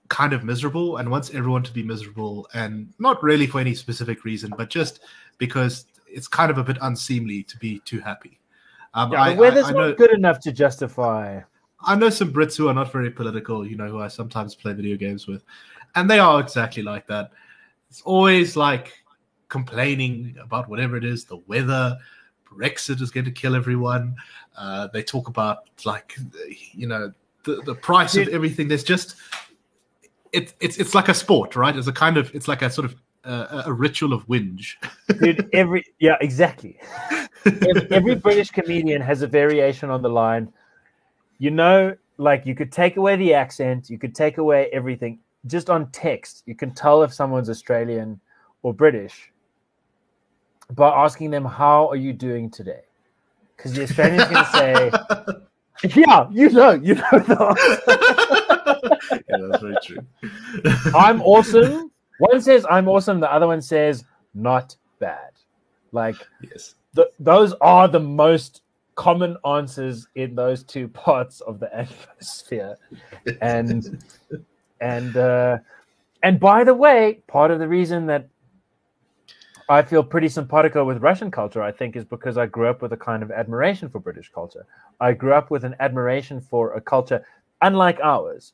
kind of miserable and wants everyone to be miserable and not really for any specific reason but just because it's kind of a bit unseemly to be too happy. Um, Yeah, I, the weather's I, I know not good enough to justify. I know some Brits who are not very political, you know, who I sometimes play video games with, and they are exactly like that. It's always like complaining about whatever it is, the weather, Brexit is going to kill everyone. Uh, they talk about like, you know, the, the price of everything. There's just it's it's it's like a sport, right? It's a kind of it's like a sort of uh, a ritual of whinge. Dude, every yeah, exactly. Every, every British comedian has a variation on the line. You know, like you could take away the accent, you could take away everything. Just on text, you can tell if someone's Australian or British by asking them, "How are you doing today?" Because the Australian's going to say, "Yeah, you know, you know the answer." yeah, that's very true. I'm awesome. One says I'm awesome. The other one says not bad. Like yes. Th- those are the most common answers in those two parts of the atmosphere. And and uh, and by the way, part of the reason that I feel pretty simpatico with Russian culture, I think, is because I grew up with a kind of admiration for British culture. I grew up with an admiration for a culture unlike ours,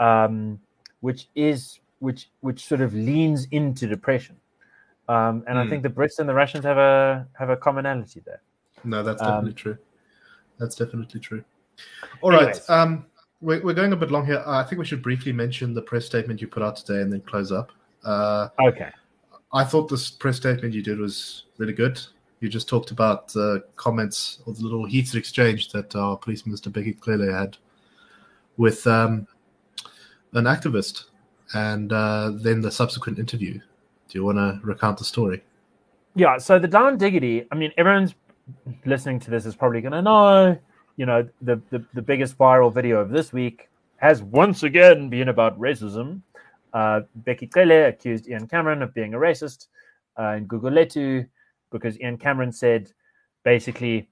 um, which is which which sort of leans into depression. Um, and I Hmm. think the Brits and the Russians have a have a commonality there. No, that's Um, definitely true. That's definitely true. All right. Um, we're, we're going a bit long here. I think we should briefly mention the press statement you put out today and then close up. Uh, Okay. I thought this press statement you did was really good. You just talked about uh, comments or the little heated exchange that our police minister Bheki Cele had with um, an activist, and uh, then the subsequent interview. Do you want to recount the story? Yeah, so the Down Diggity, I mean, everyone's listening to this is probably going to know, you know, the, the, the biggest viral video of this week has once again been about racism. Uh, Bheki Cele accused Ian Cameron of being a racist uh, in Guguletu because Ian Cameron said, basically,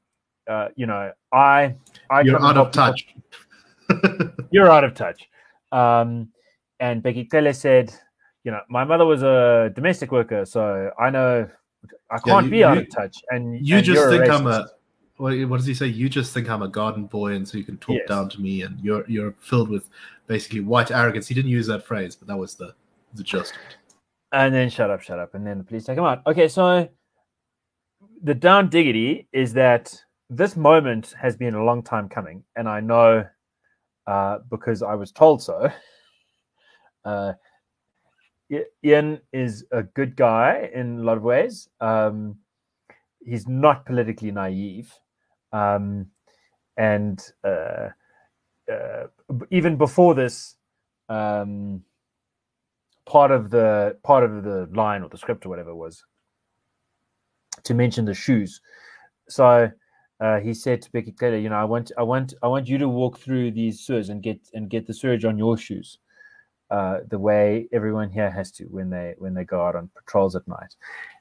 uh, you know, I, I You're out of touch. you're out of touch. Um, and Bheki Cele said, you know, my mother was a domestic worker, so I know I can't you- be out you- of touch. And You and just think I'm a what, does he say? You just think I'm a garden boy, and so you can talk Yes. down to me, and you're you're filled with basically white arrogance. He didn't use that phrase, but that was the the gist. of it. and then shut up, shut up, and then the police take him out. Okay, so the down diggity is that this moment has been a long time coming, and I know uh, because I was told so. Uh, Ian is a good guy in a lot of ways. Um, he's not politically naive, um, and uh, uh, even before this, um, part of the part of the line or the script or whatever was to mention the shoes. So uh, he said to Bheki Cele, "You know, I want, I want, I want you to walk through these sewers and get and get the sewage on your shoes." Uh, the way everyone here has to when they when they go out on patrols at night.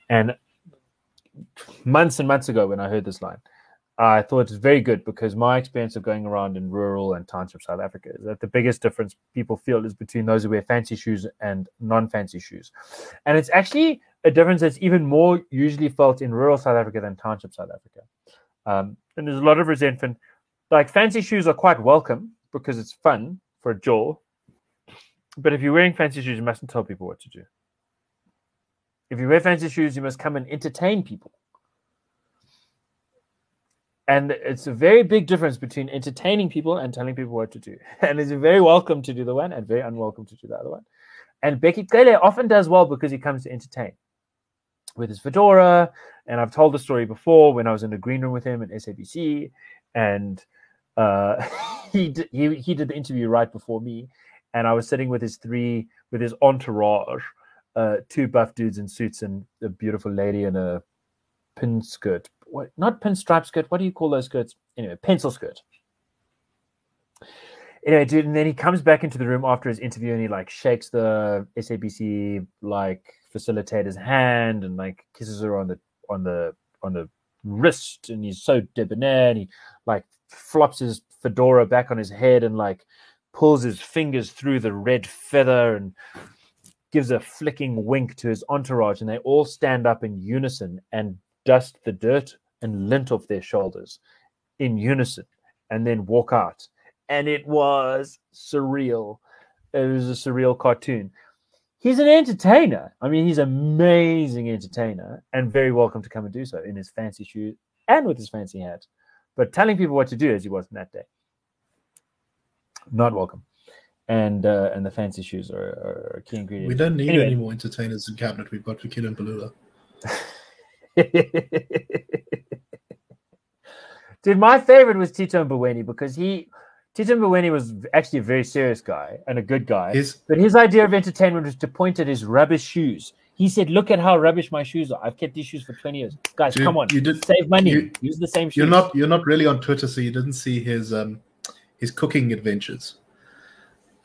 And months and months ago, when I heard this line, I thought it was very good because my experience of going around in rural and township South Africa is that the biggest difference people feel is between those who wear fancy shoes and non-fancy shoes, and it's actually a difference that's even more usually felt in rural South Africa than township South Africa. Um, and there's a lot of resentment. Like fancy shoes are quite welcome because it's fun for a jaw, but if you're wearing fancy shoes, you mustn't tell people what to do. If you wear fancy shoes, you must come and entertain people. And it's a very big difference between entertaining people and telling people what to do. And it's very welcome to do the one and very unwelcome to do the other one. And Bheki Cele often does well because he comes to entertain with his fedora. And I've told the story before when I was in the green room with him at SABC, and uh, he, he he did the interview right before me, and I was sitting with his three with his entourage, uh, two buff dudes in suits and a beautiful lady in a pin skirt what not pinstripe skirt. What do you call those skirts? Anyway, pencil skirt. Anyway, dude, and then he comes back into the room after his interview and he like shakes the SABC like facilitator's hand and like kisses her on the on the on the wrist and he's so debonair and he like flops his fedora back on his head and like pulls his fingers through the red feather and gives a flicking wink to his entourage and they all stand up in unison and dust the dirt and lint off their shoulders in unison and then walk out. And it was surreal. It was a surreal cartoon. He's an entertainer. I mean he's an amazing entertainer and very welcome to come and do so in his fancy shoes and with his fancy hat. But telling people what to do as he was in that day not welcome and uh, and the fancy shoes are, are key ingredient. We don't need Anyway. any more entertainers in cabinet. We've got Fikile Mbalula. Dude, my favorite was Tito Mboweni because he Tito Mboweni was actually a very serious guy and a good guy. His but his idea of entertainment was to point at his rubbish shoes. He said, "Look at how rubbish my shoes are. I've kept these shoes for twenty years. Guys, Dude, come on, you did- save money. you- Use the same shoes." you're not you're not really on Twitter, so you didn't see his um his cooking adventures.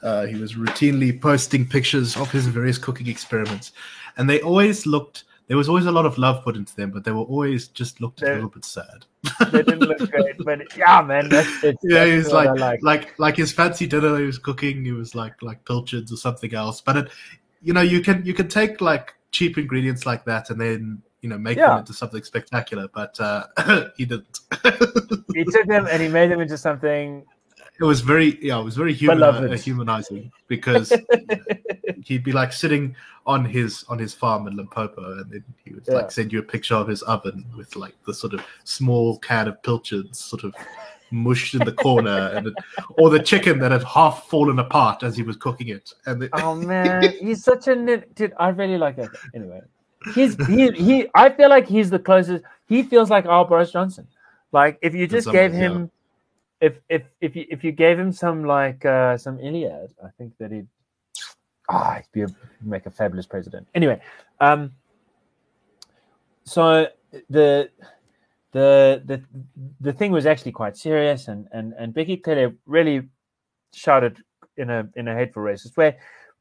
Uh, he was routinely posting pictures of his various cooking experiments, and they always looked. There was always a lot of love put into them, but they were always just looked a They're- little bit sad. they didn't look great, but yeah, man, that's it's, Yeah, that's he was like, like. like like his fancy dinner he was cooking. He was like like pilchards or something else. But it, you know, you can you can take like cheap ingredients like that and then you know make Yeah. them into something spectacular. But uh, he didn't. he took them and he made them into something. It was very yeah, it was very human, uh, humanizing because he'd be like sitting on his on his farm in Limpopo, and then he would Yeah. like send you a picture of his oven with like the sort of small can of pilchards sort of mushed in the corner, and it, or the chicken that had half fallen apart as he was cooking it, and the, Oh man, he's such a dude. I really like that. guy. Anyway, he's he he. I feel like he's the closest. He feels like our Boris Johnson. Like if you just gave him. yeah. If if if you if you gave him some like uh some Iliad, I think that he'd ah he'd be a, make a fabulous president. Anyway, um, so the the the the thing was actually quite serious, and and and Bheki Cele really shouted in a in a hateful racist way.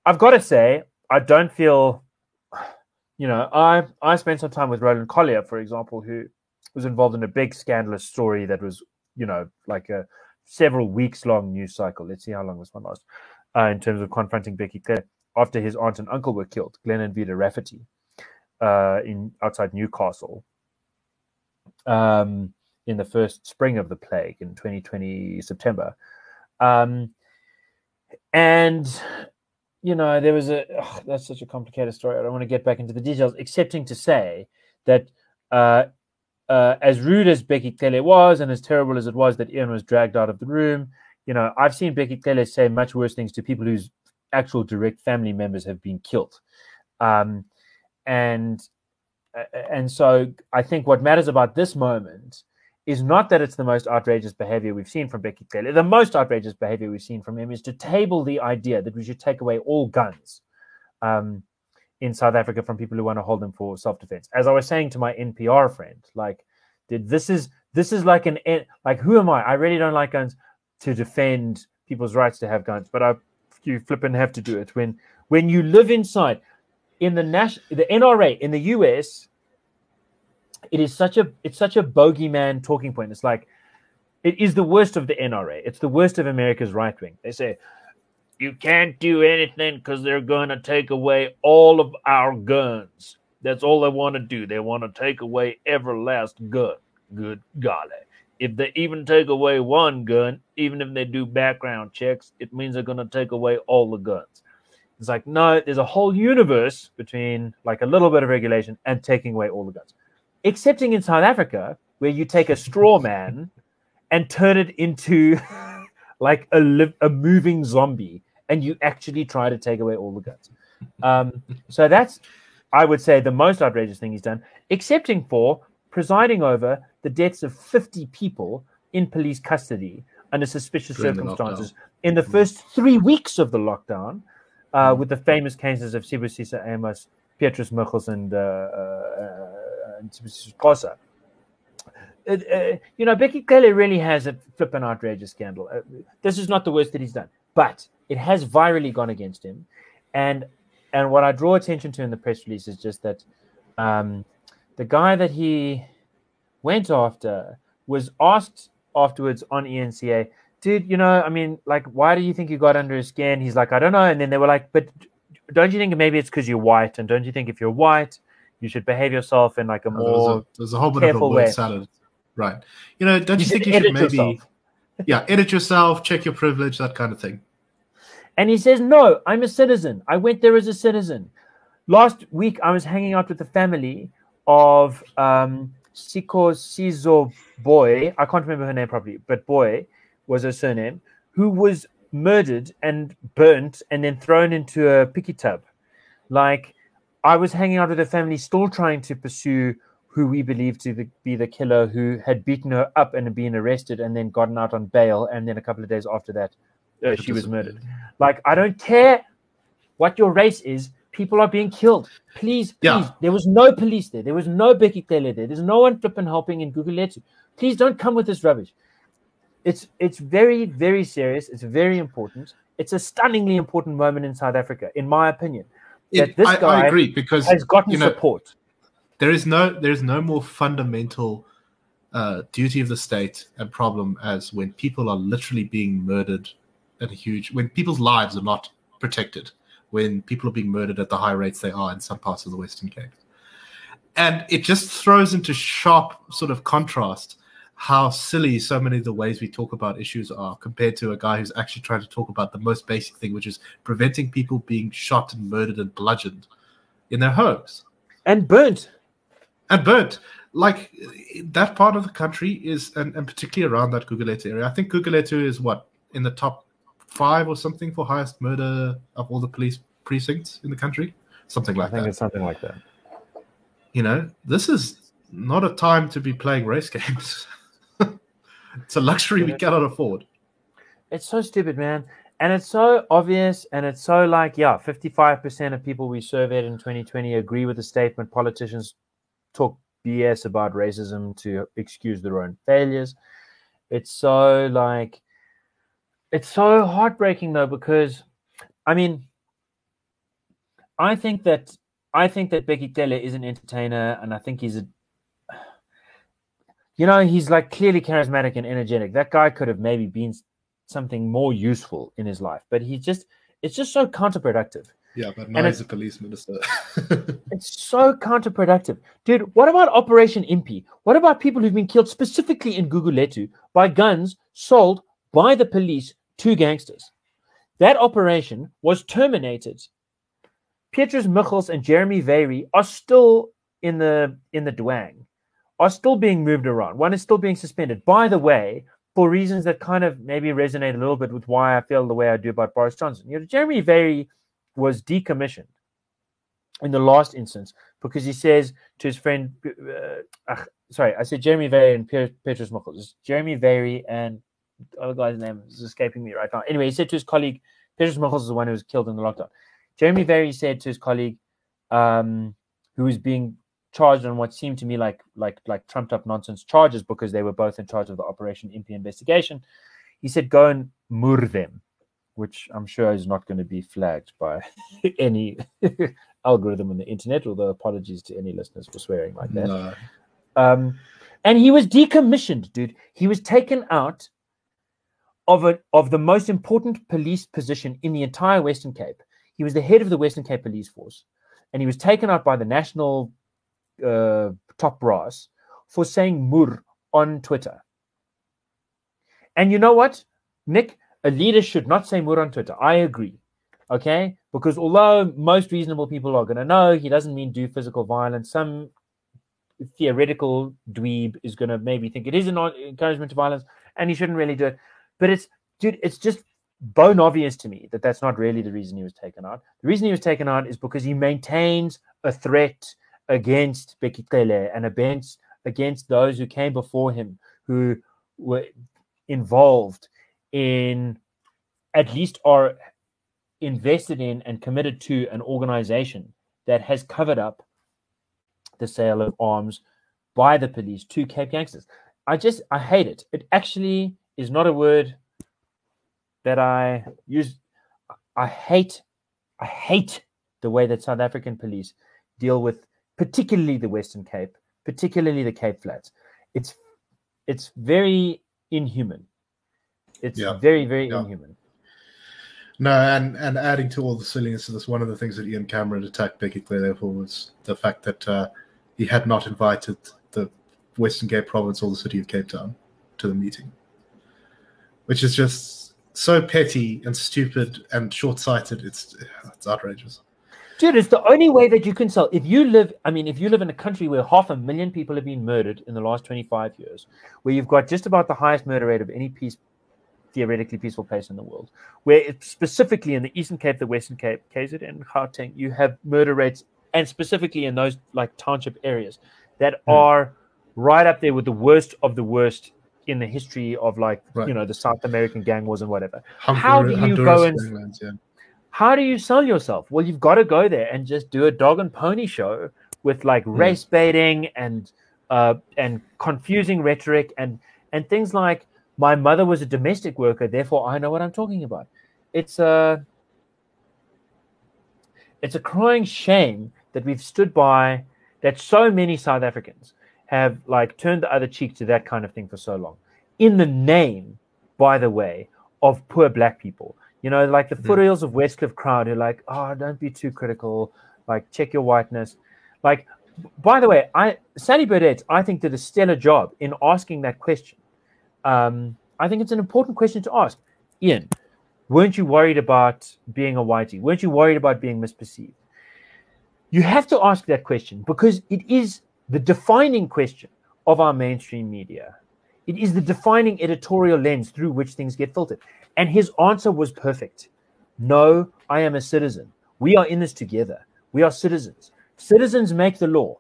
I've got to say, I don't feel, you know, I I spent some time with Roland Collier, for example, who was involved in a big scandalous story that was, you know, like a several weeks long news cycle. Let's see how long this one lasts. Uh, in terms of confronting Bheki Cele after his aunt and uncle were killed, Glenn and Vida Rafferty, uh, in outside Newcastle, um, in the first spring of the plague in 2020 September. Um, and you know there was a ugh, that's such a complicated story i don't want to get back into the details excepting to say that uh, uh, as rude as Bheki Cele was and as terrible as it was that ian was dragged out of the room you know i've seen Bheki Cele say much worse things to people whose actual direct family members have been killed um, and uh, and so i think what matters about this moment is not that it's the most outrageous behavior we've seen from Bheki Cele. The most outrageous behavior we've seen from him is to table the idea that we should take away all guns um, in South Africa from people who want to hold them for self-defense. As I was saying to my NPR friend, like, dude, this is this is like an like who am I? I really don't like guns to defend people's rights to have guns, but I you flipping have to do it when when you live inside in the national the NRA in the US it is such a it's such a bogeyman talking point. It's like it is the worst of the NRA. It's the worst of America's right wing. They say you can't do anything because they're going to take away all of our guns. That's all they want to do. They want to take away every last gun. Good golly. If they even take away one gun, even if they do background checks, it means they're going to take away all the guns. It's like, no, there's a whole universe between like a little bit of regulation and taking away all the guns excepting in South Africa, where you take a straw man and turn it into like a live, a moving zombie, and you actually try to take away all the guns. Um, so that's, I would say, the most outrageous thing he's done, excepting for presiding over the deaths of 50 people in police custody under suspicious During the circumstances in the first three weeks of the lockdown, uh, with the famous cases of Sibusiso Amos, Petrus Miggels, and uh, uh, and Sibusiso uh, uh, you know, Bheki Cele really has a flippin' outrageous scandal. Uh, this is not the worst that he's done, but it has virally gone against him. And and what I draw attention to in the press release is just that um, the guy that he went after was asked afterwards on ENCA, dude, you know, I mean, like, why do you think you got under his skin? He's like, I don't know. And then they were like, but don't you think maybe it's because you're white? And don't you think if you're white, you should behave yourself in like a more there's, a, there's a whole bit of a word way. salad, right? You know, don't you, You think you should maybe, yourself. yeah, edit yourself, check your privilege, that kind of thing. And he says, No, I'm a citizen. I went there as a citizen. Last week, I was hanging out with the family of um, Siko Sizo Boy. I can't remember her name properly, but Boy was her surname, who was murdered and burnt and then thrown into a picky tub. Like, I was hanging out with her family, still trying to pursue who we believe to the, be the killer who had beaten her up and been arrested and then gotten out on bail. And then a couple of days after that, uh, she was murdered. Like, I don't care what your race is. People are being killed. Please, please. Yeah. There was no police there. There was no Bheki Cele there. There's no one flipping helping in Guguletu. Please don't come with this rubbish. It's it's very very serious. It's very important. It's a stunningly important moment in South Africa, in my opinion. That It- this I, guy I agree because Has gotten you know, support. there is no there is no more fundamental uh, duty of the state and problem as when people are literally being murdered at a huge when people's lives are not protected when people are being murdered at the high rates they are in some parts of the Western Cape. And it just throws into sharp sort of contrast how silly so many of the ways we talk about issues are compared to a guy who's actually trying to talk about the most basic thing, which is preventing people being shot and murdered and bludgeoned in their homes And burnt. and burnt. Like that part of the country is, and, and particularly around that Guguletu area. I think Guguletu is what in the top five or something for highest murder of all the police precincts in the country, something I like think that. it's something like that. You know, this is not a time to be playing race games. it's a luxury we cannot afford. It's so stupid, man. And it's so obvious, and it's so like, yeah, 55% of people we surveyed in 2020 agree with the statement politicians talk BS about racism to excuse their own failures. It's so like, it's so heartbreaking though, because I mean, I think that I think that Bheki Cele is an entertainer, and I think he's a you know, he's like clearly charismatic and energetic. That guy could have maybe been something more useful in his life, but he just it's just so counterproductive. Yeah, but now he's a police minister. It's so counterproductive. Dude, what about Operation Impi? What about people who've been killed specifically in Guguletu by guns sold by the police to gangsters? That operation was terminated. Petrus Miggels and Jeremy Vearey are still in the in the Dwang, are still being moved around. One is still being suspended. By the way, for reasons that kind of maybe resonate a little bit with why I feel the way I do about Boris Johnson. You know, Jeremy Vearey was decommissioned in the last instance because he says to his friend, uh, ach, sorry, I said Jeremy Vearey and Petrus Miggels. It's Jeremy Vearey and the other guy's name is escaping me right now. Anyway, he said to his colleague, Petrus Miggels is the one who was killed in the lockdown. Jeremy Vearey said to his colleague, um, who was being charged on what seemed to me like like like trumped up nonsense charges because they were both in charge of the Operation Impi investigation. He said, "Go and mur them," which I'm sure is not going to be flagged by any algorithm on the internet. Although apologies to any listeners for swearing like that. no. Um, and he was decommissioned, dude. He was taken out of a, of the most important police position in the entire Western Cape. He was the head of the Western Cape Police Force, and he was taken out by the national uh, top brass for saying "mur" on Twitter. And you know what, Nick? A leader should not say "mur" on Twitter. I agree. Okay, because although most reasonable people are going to know he doesn't mean do physical violence, some theoretical dweeb is going to maybe think it is an encouragement to violence and he shouldn't really do it. But it's, dude, it's just bone obvious to me that that's not really the reason he was taken out. The reason he was taken out is because he maintains a threat against Bheki Cele and against, against those who came before him who were involved in at least are invested in and committed to an organization that has covered up the sale of arms by the police to Cape gangsters. I just I hate it. It actually is not a word that I use. I hate, I hate the way that South African police deal with, particularly the Western Cape, particularly the Cape Flats. It's it's very inhuman. It's Yeah. very very Yeah. inhuman. No, and and adding to all the silliness of this, one of the things that Ian Cameron attacked Bheki Cele for was the fact that uh, he had not invited the Western Cape Province or the city of Cape Town to the meeting, which is just so petty and stupid and short-sighted. It's it's outrageous. Dude, it's the only way that you can sell. If you live, I mean, if you live in a country where half a million people have been murdered in the last 25 years, where you've got just about the highest murder rate of any peace, theoretically peaceful place in the world, where it's specifically in the Eastern Cape, the Western Cape, KZN, and Gauteng, you have murder rates, and specifically in those like township areas that Hmm. are right up there with the worst of the worst in the history of like, Right. you know, the South American gang wars and whatever. Honduras, How do you Honduras go and- ganglands, yeah. how do you sell yourself? Well, you've got to go there and just do a dog and pony show with like race baiting and uh, and confusing rhetoric and and things like my mother was a domestic worker, therefore I know what I'm talking about. It's a it's a crying shame that we've stood by that so many South Africans have like turned the other cheek to that kind of thing for so long. In the name, by the way, of poor black people. You know, like the Mm. foothills of Westcliff crowd who are like, oh, don't be too critical. Like, check your whiteness. Like, by the way, I Sally Burdett, I think, did a stellar job in asking that question. Um, I think it's an important question to ask. Ian, weren't you worried about being a whitey? Weren't you worried about being misperceived? You have to ask that question because it is the defining question of our mainstream media. It is the defining editorial lens through which things get filtered. And his answer was perfect. No, I am a citizen. We are in this together. We are citizens. Citizens make the law.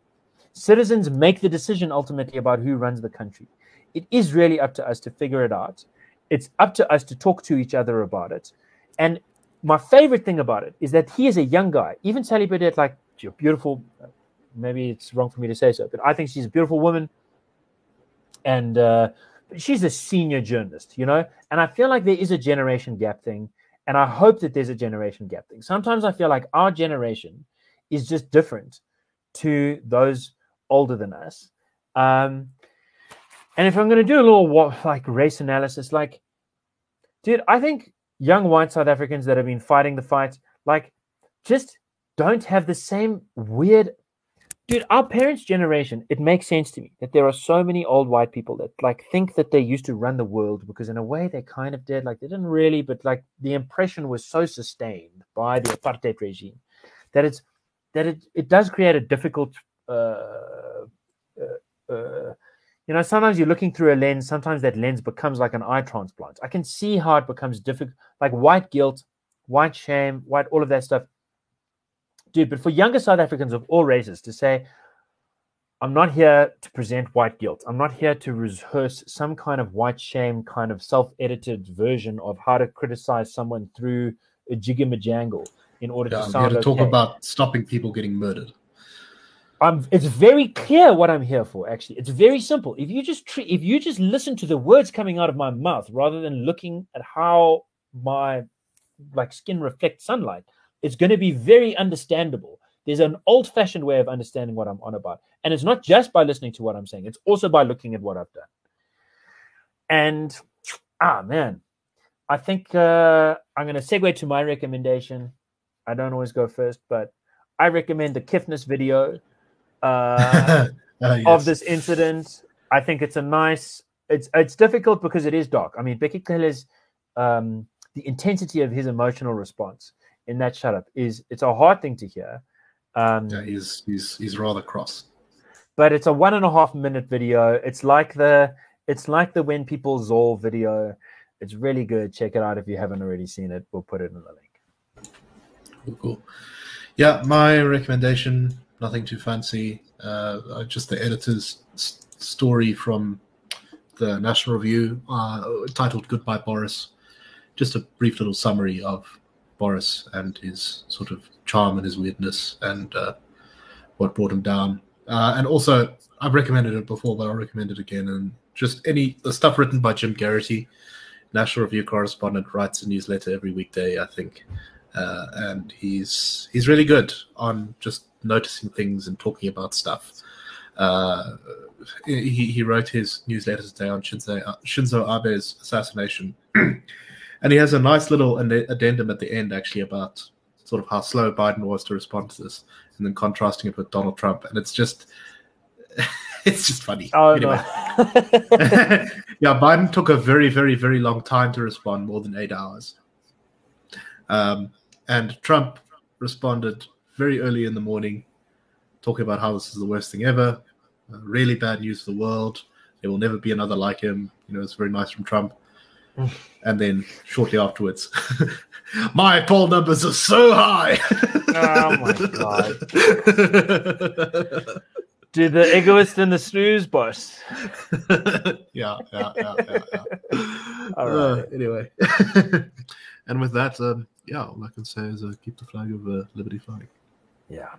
Citizens make the decision ultimately about who runs the country. It is really up to us to figure it out. It's up to us to talk to each other about it. And my favorite thing about it is that he is a young guy. Even Sally Burdett, like, beautiful. Maybe it's wrong for me to say so, but I think she's a beautiful woman. And uh, she's a senior journalist, you know? And I feel like there is a generation gap thing. And I hope that there's a generation gap thing. Sometimes I feel like our generation is just different to those older than us. Um, and if I'm going to do a little wa- like race analysis, like, dude, I think young white South Africans that have been fighting the fight, like, just don't have the same weird. Dude, our parents' generation, it makes sense to me that there are so many old white people that like think that they used to run the world because in a way they kind of did. Like they didn't really, but like the impression was so sustained by the apartheid regime that it's that it it does create a difficult uh, uh, uh, you know sometimes you're looking through a lens sometimes that lens becomes like an eye transplant i can see how it becomes difficult like white guilt white shame white all of that stuff dude but for younger south africans of all races to say i'm not here to present white guilt i'm not here to rehearse some kind of white shame kind of self-edited version of how to criticize someone through a jigamajangle in order Yeah, to I'm here to talk about stopping people getting murdered. I'm, it's very clear what I'm here for. Actually, it's very simple. If you just treat, if you just listen to the words coming out of my mouth rather than looking at how my like skin reflects sunlight, it's going to be very understandable. There's an old-fashioned way of understanding what I'm on about, and it's not just by listening to what I'm saying. It's also by looking at what I've done. And ah, man, I think uh, I'm going to segue to my recommendation. I don't always go first, but I recommend the Kiffness video uh, Uh, yes. of this incident. I think it's a nice. It's it's difficult because it is dark. I mean, Bheki Cele's um, the intensity of his emotional response in that shut up is it's a hard thing to hear. Um, Yeah, he's he's he's rather cross. but it's a one and a half minute video. It's like the it's like the when people Zol video. It's really good. Check it out if you haven't already seen it. We'll put it in the link. Cool, cool. Yeah, my recommendation, nothing too fancy. Uh, uh, just the editor's s- story from the National Review uh, titled Goodbye Boris. Just a brief little summary of Boris and his sort of charm and his weirdness and uh, what brought him down. Uh, and also, I've recommended it before, but I'll recommend it again and just any the stuff written by Jim Geraghty, National Review correspondent, writes a newsletter every weekday, I think, uh, and he's he's really good on just noticing things and talking about stuff. Uh, he, he wrote his newsletter today on Shinzo, Shinzo Abe's assassination, and he has a nice little addendum at the end actually about sort of how slow Biden was to respond to this, and then contrasting it with Donald Trump, and it's just it's just funny. Oh, anyway. no. yeah, Biden took a very, very, very long time to respond, more than eight hours. Um, and Trump responded very early in the morning, talking about how this is the worst thing ever, uh, really bad news for the world. There will never be another like him. You know, it's very nice from Trump. And then shortly afterwards, my poll numbers are so high. oh my god. Do the egoist and the snooze boss. yeah, yeah, yeah, yeah. yeah. All Uh, anyway, and with that, um, yeah, all I can say is uh, keep the flag of uh, liberty flying. Yeah.